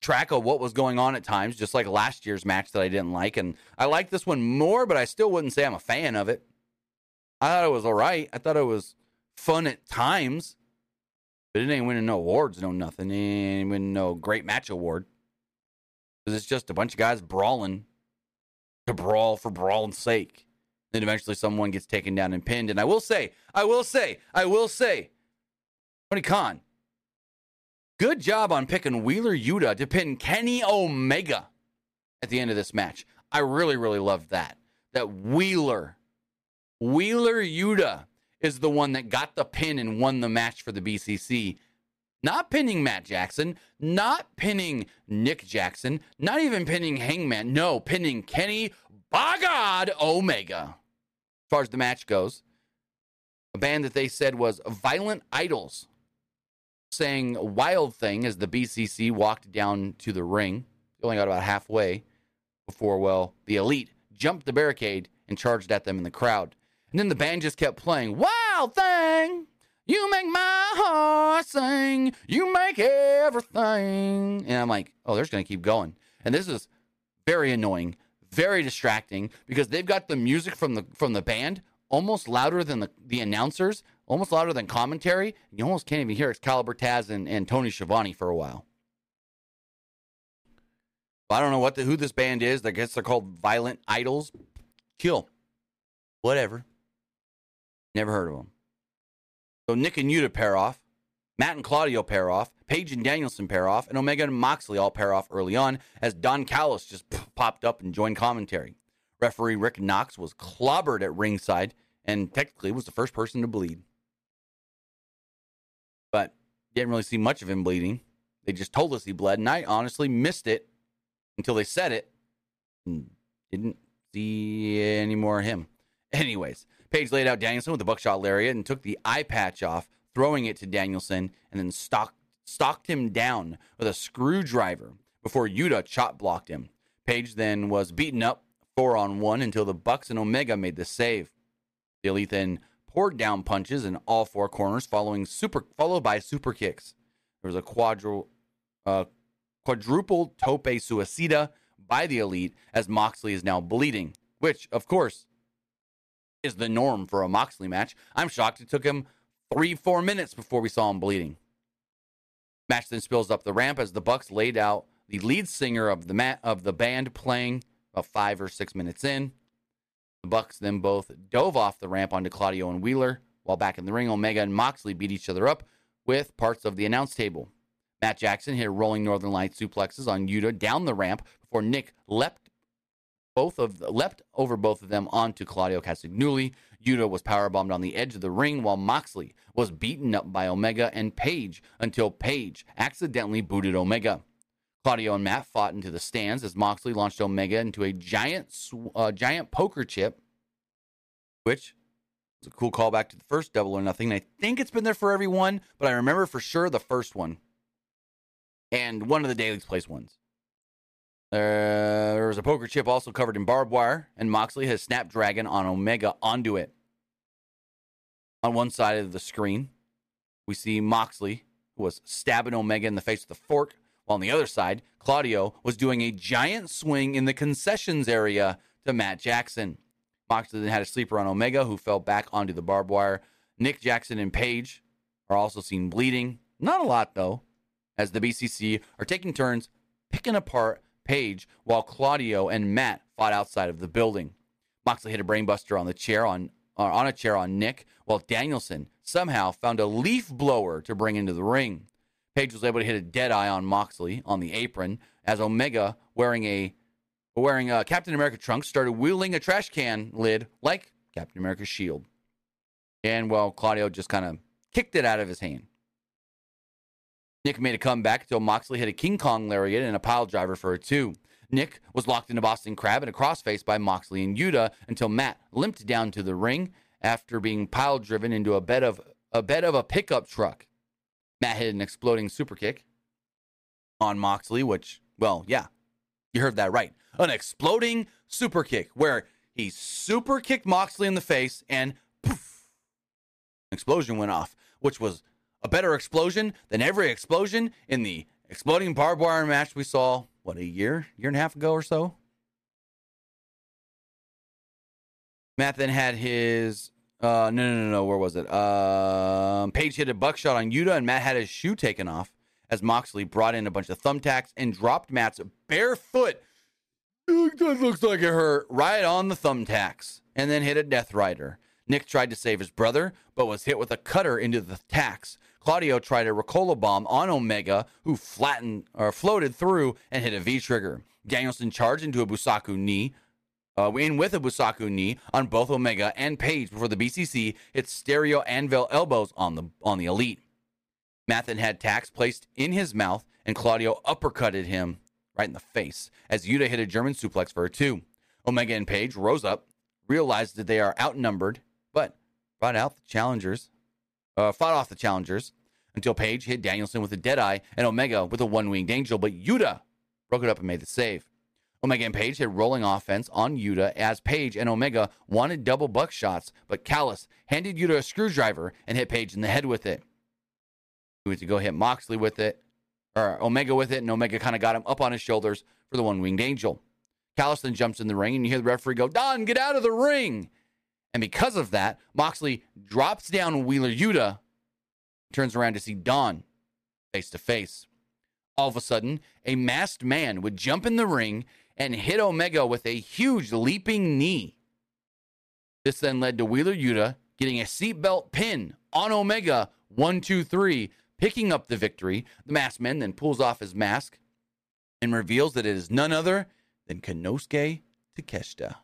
track of what was going on at times, just like last year's match that I didn't like. And I like this one more, but I still wouldn't say I'm a fan of it. I thought it was all right. I thought it was fun at times, but it ain't winning no awards, no nothing. It ain't winning no great match award because it's just a bunch of guys brawling to brawl for brawling's sake. Then eventually someone gets taken down and pinned. And I will say, I will say, I will say, Tony Khan, good job on picking Wheeler Yuta to pin Kenny Omega at the end of this match. I really, really loved that. That Wheeler, Wheeler Yuta is the one that got the pin and won the match for the BCC not pinning Matt Jackson, not pinning Nick Jackson, not even pinning Hangman. No, pinning Kenny Bagad Omega. As far as the match goes, a band that they said was Violent Idols saying Wild Thing as the BCC walked down to the ring. They only got about halfway before, well, the Elite jumped the barricade and charged at them in the crowd. And then the band just kept playing, Wild Thing, you make my heart sing, you make everything. And I'm like, oh, they're just going to keep going. And this is very annoying, very distracting because they've got the music from the from the band almost louder than the, the announcers, almost louder than commentary. You almost can't even hear Excalibur Taz and, and Tony Schiavone for a while. I don't know what the, who this band is. I guess they're called Violent Idols. Kill. Whatever. Never heard of them. So Nick and Yuta pair off. Matt and Claudio pair off. Page and Danielson pair off. And Omega and Moxley all pair off early on as Don Callis just popped up and joined commentary. Referee Rick Knox was clobbered at ringside and technically was the first person to bleed. But didn't really see much of him bleeding. They just told us he bled, and I honestly missed it until they said it. Hmm, didn't see any more of him. Anyways, Page laid out Danielson with the buckshot lariat and took the eye patch off, throwing it to Danielson, and then stalked, stalked him down with a screwdriver before Yuta chop blocked him. Page then was beaten up four on one until the Bucks and Omega made the save. The Elite then poured down punches in all four corners, following super followed by super kicks. There was a quadru, uh, quadruple tope suicida by the Elite as Moxley is now bleeding, which, of course, is the norm for a Moxley match. I'm shocked it took him three, four minutes before we saw him bleeding. Match then spills up the ramp as the Bucks laid out the lead singer of the mat of the band playing about five or six minutes in. The Bucks then both dove off the ramp onto Claudio and Wheeler, while back in the ring, Omega and Moxley beat each other up with parts of the announce table. Matt Jackson hit a rolling Northern Light suplexes on Yuta down the ramp before Nick leapt both of leapt over both of them onto Claudio Castagnoli. Yuta was powerbombed on the edge of the ring while Moxley was beaten up by Omega and Page until Page accidentally booted Omega. Claudio and Matt fought into the stands as Moxley launched Omega into a giant uh, giant poker chip, which was a cool callback to the first Double or Nothing. I think it's been there for everyone, but I remember for sure the first one and one of the Daily's Place ones. Uh, there was a poker chip also covered in barbed wire, and Moxley has Snapdragon on Omega onto it. On one side of the screen, we see Moxley, who was stabbing Omega in the face with a fork, while on the other side, Claudio was doing a giant swing in the concessions area to Matt Jackson. Moxley then had a sleeper on Omega, who fell back onto the barbed wire. Nick Jackson and Page are also seen bleeding. Not a lot, though, as the BCC are taking turns picking apart Page while Claudio and Matt fought outside of the building. Moxley hit a brainbuster on the chair on uh, on a chair on Nick, while Danielson somehow found a leaf blower to bring into the ring. Page was able to hit a dead eye on Moxley on the apron as Omega, wearing a wearing a Captain America trunks, started wielding a trash can lid like Captain America's shield. And well, Claudio just kind of kicked it out of his hand. Nick made a comeback until Moxley hit a King Kong lariat and a pile driver for a two. Nick was locked in a Boston Crab and a crossface by Moxley and Yuta until Matt limped down to the ring after being pile driven into a bed of a bed of a pickup truck. Matt hit an exploding super kick on Moxley, which, well, yeah, you heard that right. An exploding super kick where he super kicked Moxley in the face and poof, explosion went off, which was a better explosion than every explosion in the exploding barbed wire match we saw, what, a year, year and a half ago or so? Matt then had his uh, no, no, no, no. Where was it? Um, Page hit a buckshot on Yuta, and Matt had his shoe taken off as Moxley brought in a bunch of thumbtacks and dropped Matt's bare foot. That looks like it hurt right on the thumbtacks, and then hit a Death Rider. Nick tried to save his brother, but was hit with a cutter into the tacks. Claudio tried a Ricola bomb on Omega, who flattened or floated through and hit a V trigger. Danielson charged into a Busaiku knee, uh, in with a Busaiku knee on both Omega and Page before the BCC hit stereo anvil elbows on the on the Elite. Mathen had tacks placed in his mouth, and Claudio uppercutted him right in the face as Yuta hit a German suplex for a two. Omega and Page rose up, realized that they are outnumbered, but brought out the challengers uh, fought off the challengers until Page hit Danielson with a dead eye and Omega with a one winged angel, but Yuta broke it up and made the save. Omega and Page hit rolling offense on Yuta as Page and Omega wanted double buck shots, but Callis handed Yuta a screwdriver and hit Page in the head with it. He went to go hit Moxley with it, or Omega with it, and Omega kind of got him up on his shoulders for the one winged angel. Callis then jumps in the ring, and you hear the referee go, Don, get out of the ring. And because of that, Moxley drops down Wheeler Yuta, turns around to see Don face to face. All of a sudden, a masked man would jump in the ring and hit Omega with a huge leaping knee. This then led to Wheeler Yuta getting a seatbelt pin on Omega, one, two, three, picking up the victory. The masked man then pulls off his mask and reveals that it is none other than Konosuke Takeshita.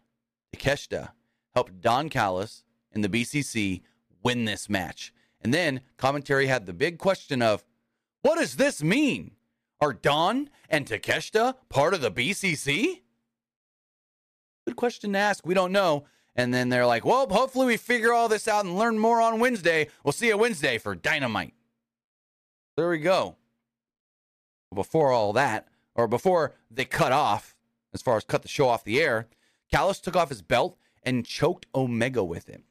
Takeshita helped Don Callis and the BCC win this match. And then commentary had the big question of, what does this mean? Are Don and Takeshita part of the BCC? Good question to ask. We don't know. And then they're like, well, hopefully we figure all this out and learn more on Wednesday. We'll see you Wednesday for Dynamite. There we go. Before all that, or before they cut off, as far as cut the show off the air, Callis took off his belt and choked Omega with him.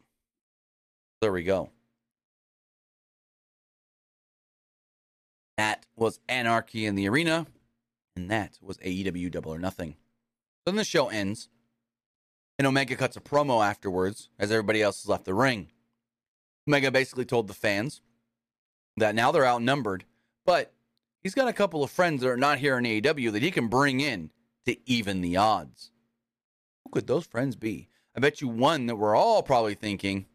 There we go. That was Anarchy in the Arena, and that was AEW Double or Nothing. Then the show ends, and Omega cuts a promo afterwards as everybody else has left the ring. Omega basically told the fans that now they're outnumbered, but he's got a couple of friends that are not here in AEW that he can bring in to even the odds. Who could those friends be? I bet you one that we're all probably thinking,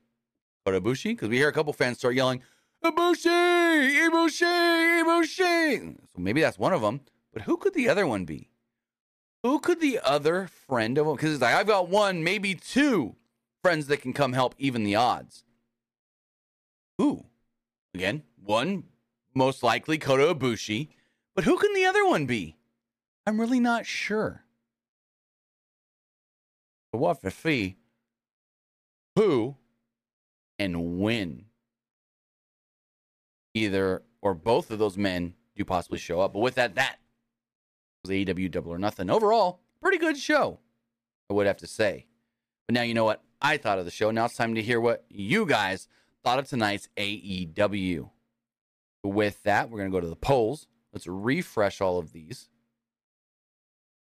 Ibushi, because we hear a couple fans start yelling, Ibushi, Ibushi, Ibushi. So maybe that's one of them. But who could the other one be? Who could the other friend of Because it's like I've got one, maybe two friends that can come help even the odds. Who? Again, one most likely Kota Ibushi, but who can the other one be? I'm really not sure. But what for fee? Who and when either or both of those men do possibly show up. But with that, that was AEW Double or Nothing. Overall, pretty good show, I would have to say. But now you know what I thought of the show. Now it's time to hear what you guys thought of tonight's AEW. With that, we're going to go to the polls. Let's refresh all of these.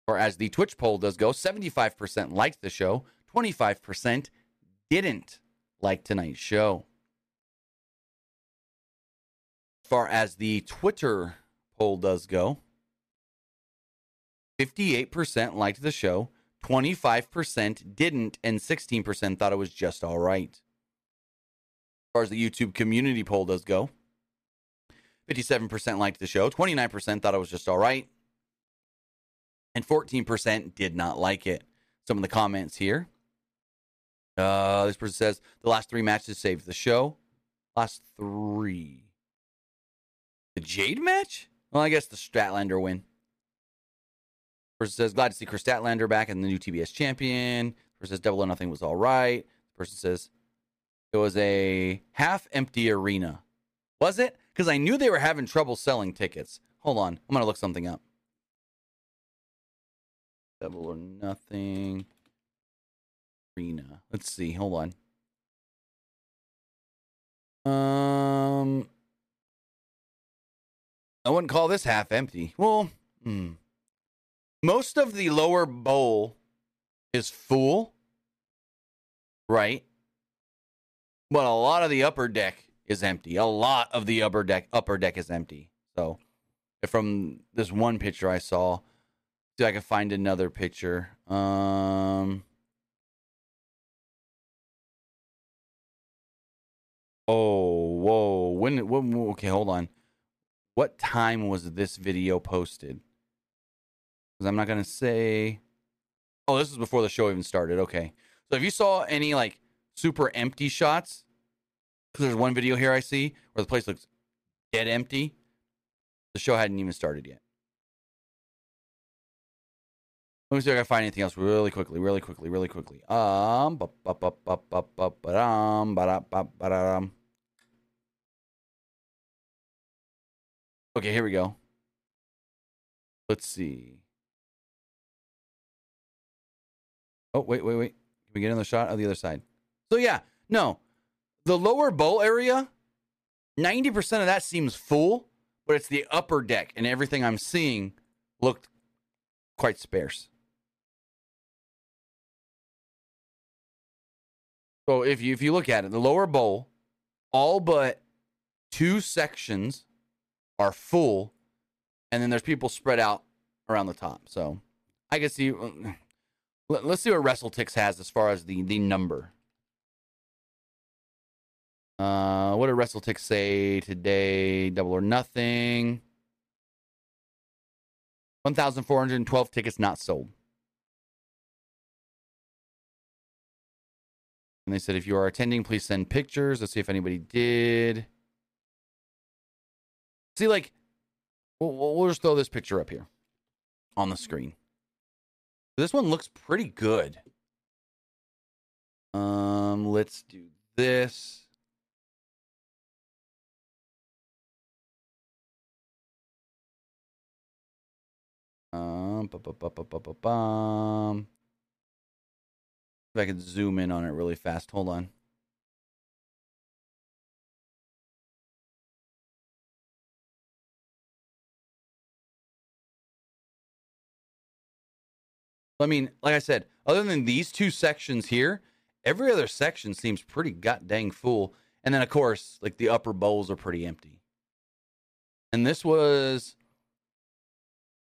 Or as the Twitch poll does go, 75% liked the show, 25% didn't like tonight's show As far as the Twitter poll does go, 58% liked the show, 25% didn't, and 16% thought it was just all right. As far as the YouTube community poll does go, 57% liked the show, 29% thought it was just all right, and 14% did not like it. Some of the comments here. Uh, this person says the last three matches saved the show. Last three. The Jade match? Well, I guess the Statlander win. Person says, glad to see Kris Statlander back and the new TBS champion. Person says, Double or Nothing was all right. Person says, it was a half empty arena. Was it? Because I knew they were having trouble selling tickets. Hold on. I'm to look something up. Double or Nothing arena. Let's see. Hold on. Um, I wouldn't call this half empty. Well, hmm. most of the lower bowl is full, right? But a lot of the upper deck is empty. A lot of the upper deck upper deck is empty. So, from this one picture I saw, see if I can find another picture. Um. Oh, whoa! When? When? Okay, hold on what time was this video posted? Because I'm not going to say. Oh, this is before the show even started. Okay. So if you saw any like super empty shots, because there's one video here I see where the place looks dead empty, the show hadn't even started yet. Let me see if I can find anything else really quickly, really quickly, really quickly. Um, um, um. Okay, here we go. Let's see. Oh, wait, wait, wait. Can we get in the shot of the other side? So, yeah, no. The lower bowl area, 90% of that seems full, but it's the upper deck, and everything I'm seeing looked quite sparse. So if you if you look at it, the lower bowl, all but two sections are full, and then there's people spread out around the top. So I can see. Let, us see what WrestleTix has as far as the the number. Uh, what did WrestleTix say today? Double or nothing. 1,412 tickets not sold. And they said, if you are attending, please send pictures. Let's see if anybody did. See, like, we'll, we'll just throw this picture up here on the screen. This one looks pretty good. Um, let's do this. Um, bu- bu- bu- bum. If I could zoom in on it really fast. Hold on. I mean, like I said, other than these two sections here, every other section seems pretty god dang full. And then, of course, like the upper bowls are pretty empty. And this was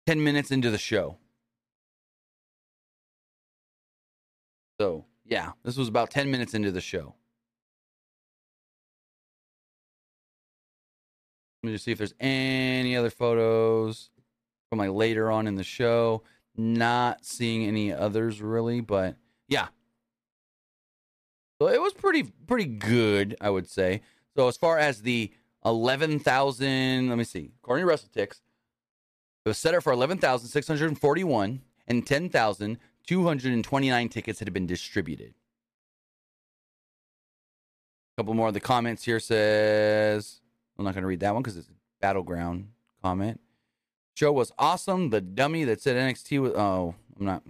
10 minutes into the show. So, yeah, this was about 10 minutes into the show. Let me just see if there's any other photos from like later on in the show. Not seeing any others really, but yeah. So it was pretty pretty good, I would say. So as far as the eleven thousand, let me see, according to WrestleTix, it was set up for 11,641 and 10,229 tickets had been distributed. A couple more of the comments here says, I'm not going to read that one because it's a battleground comment. Show was awesome. The dummy that said NXT was, oh, I'm not.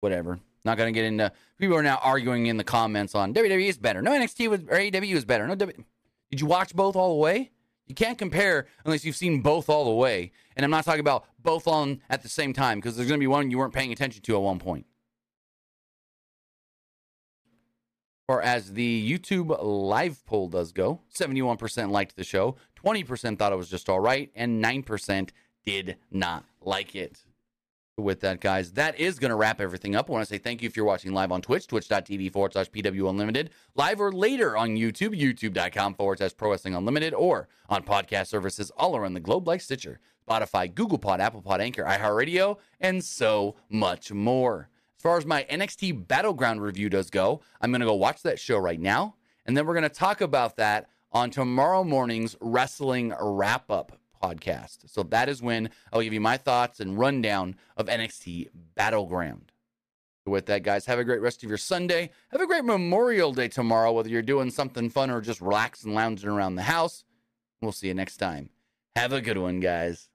Whatever. Not going to get into. People are now arguing in the comments on WWE is better. No, NXT was, or AEW is better. No, w, did you watch both all the way? You can't compare unless you've seen both all the way. And I'm not talking about both on at the same time because there's going to be one you weren't paying attention to at one point. Or as the YouTube live poll does go, 71% liked the show, 20% thought it was just all right, and 9% did not like it. With that, guys, that is going to wrap everything up. I want to say thank you if you're watching live on Twitch, twitch.tv forward slash PW Unlimited, live or later on YouTube, youtube.com forward slash Pro Wrestling Unlimited, or on podcast services all around the globe like Stitcher, Spotify, Google Pod, Apple Pod, Anchor, iHeartRadio, and so much more. As far as my NXT Battleground review does go, I'm going to go watch that show right now. And then we're going to talk about that on tomorrow morning's wrestling wrap up podcast. So that is when I'll give you my thoughts and rundown of NXT Battleground. With that, guys, have a great rest of your Sunday. Have a great Memorial Day tomorrow, whether you're doing something fun or just relaxing, lounging around the house. We'll see you next time. Have a good one, guys.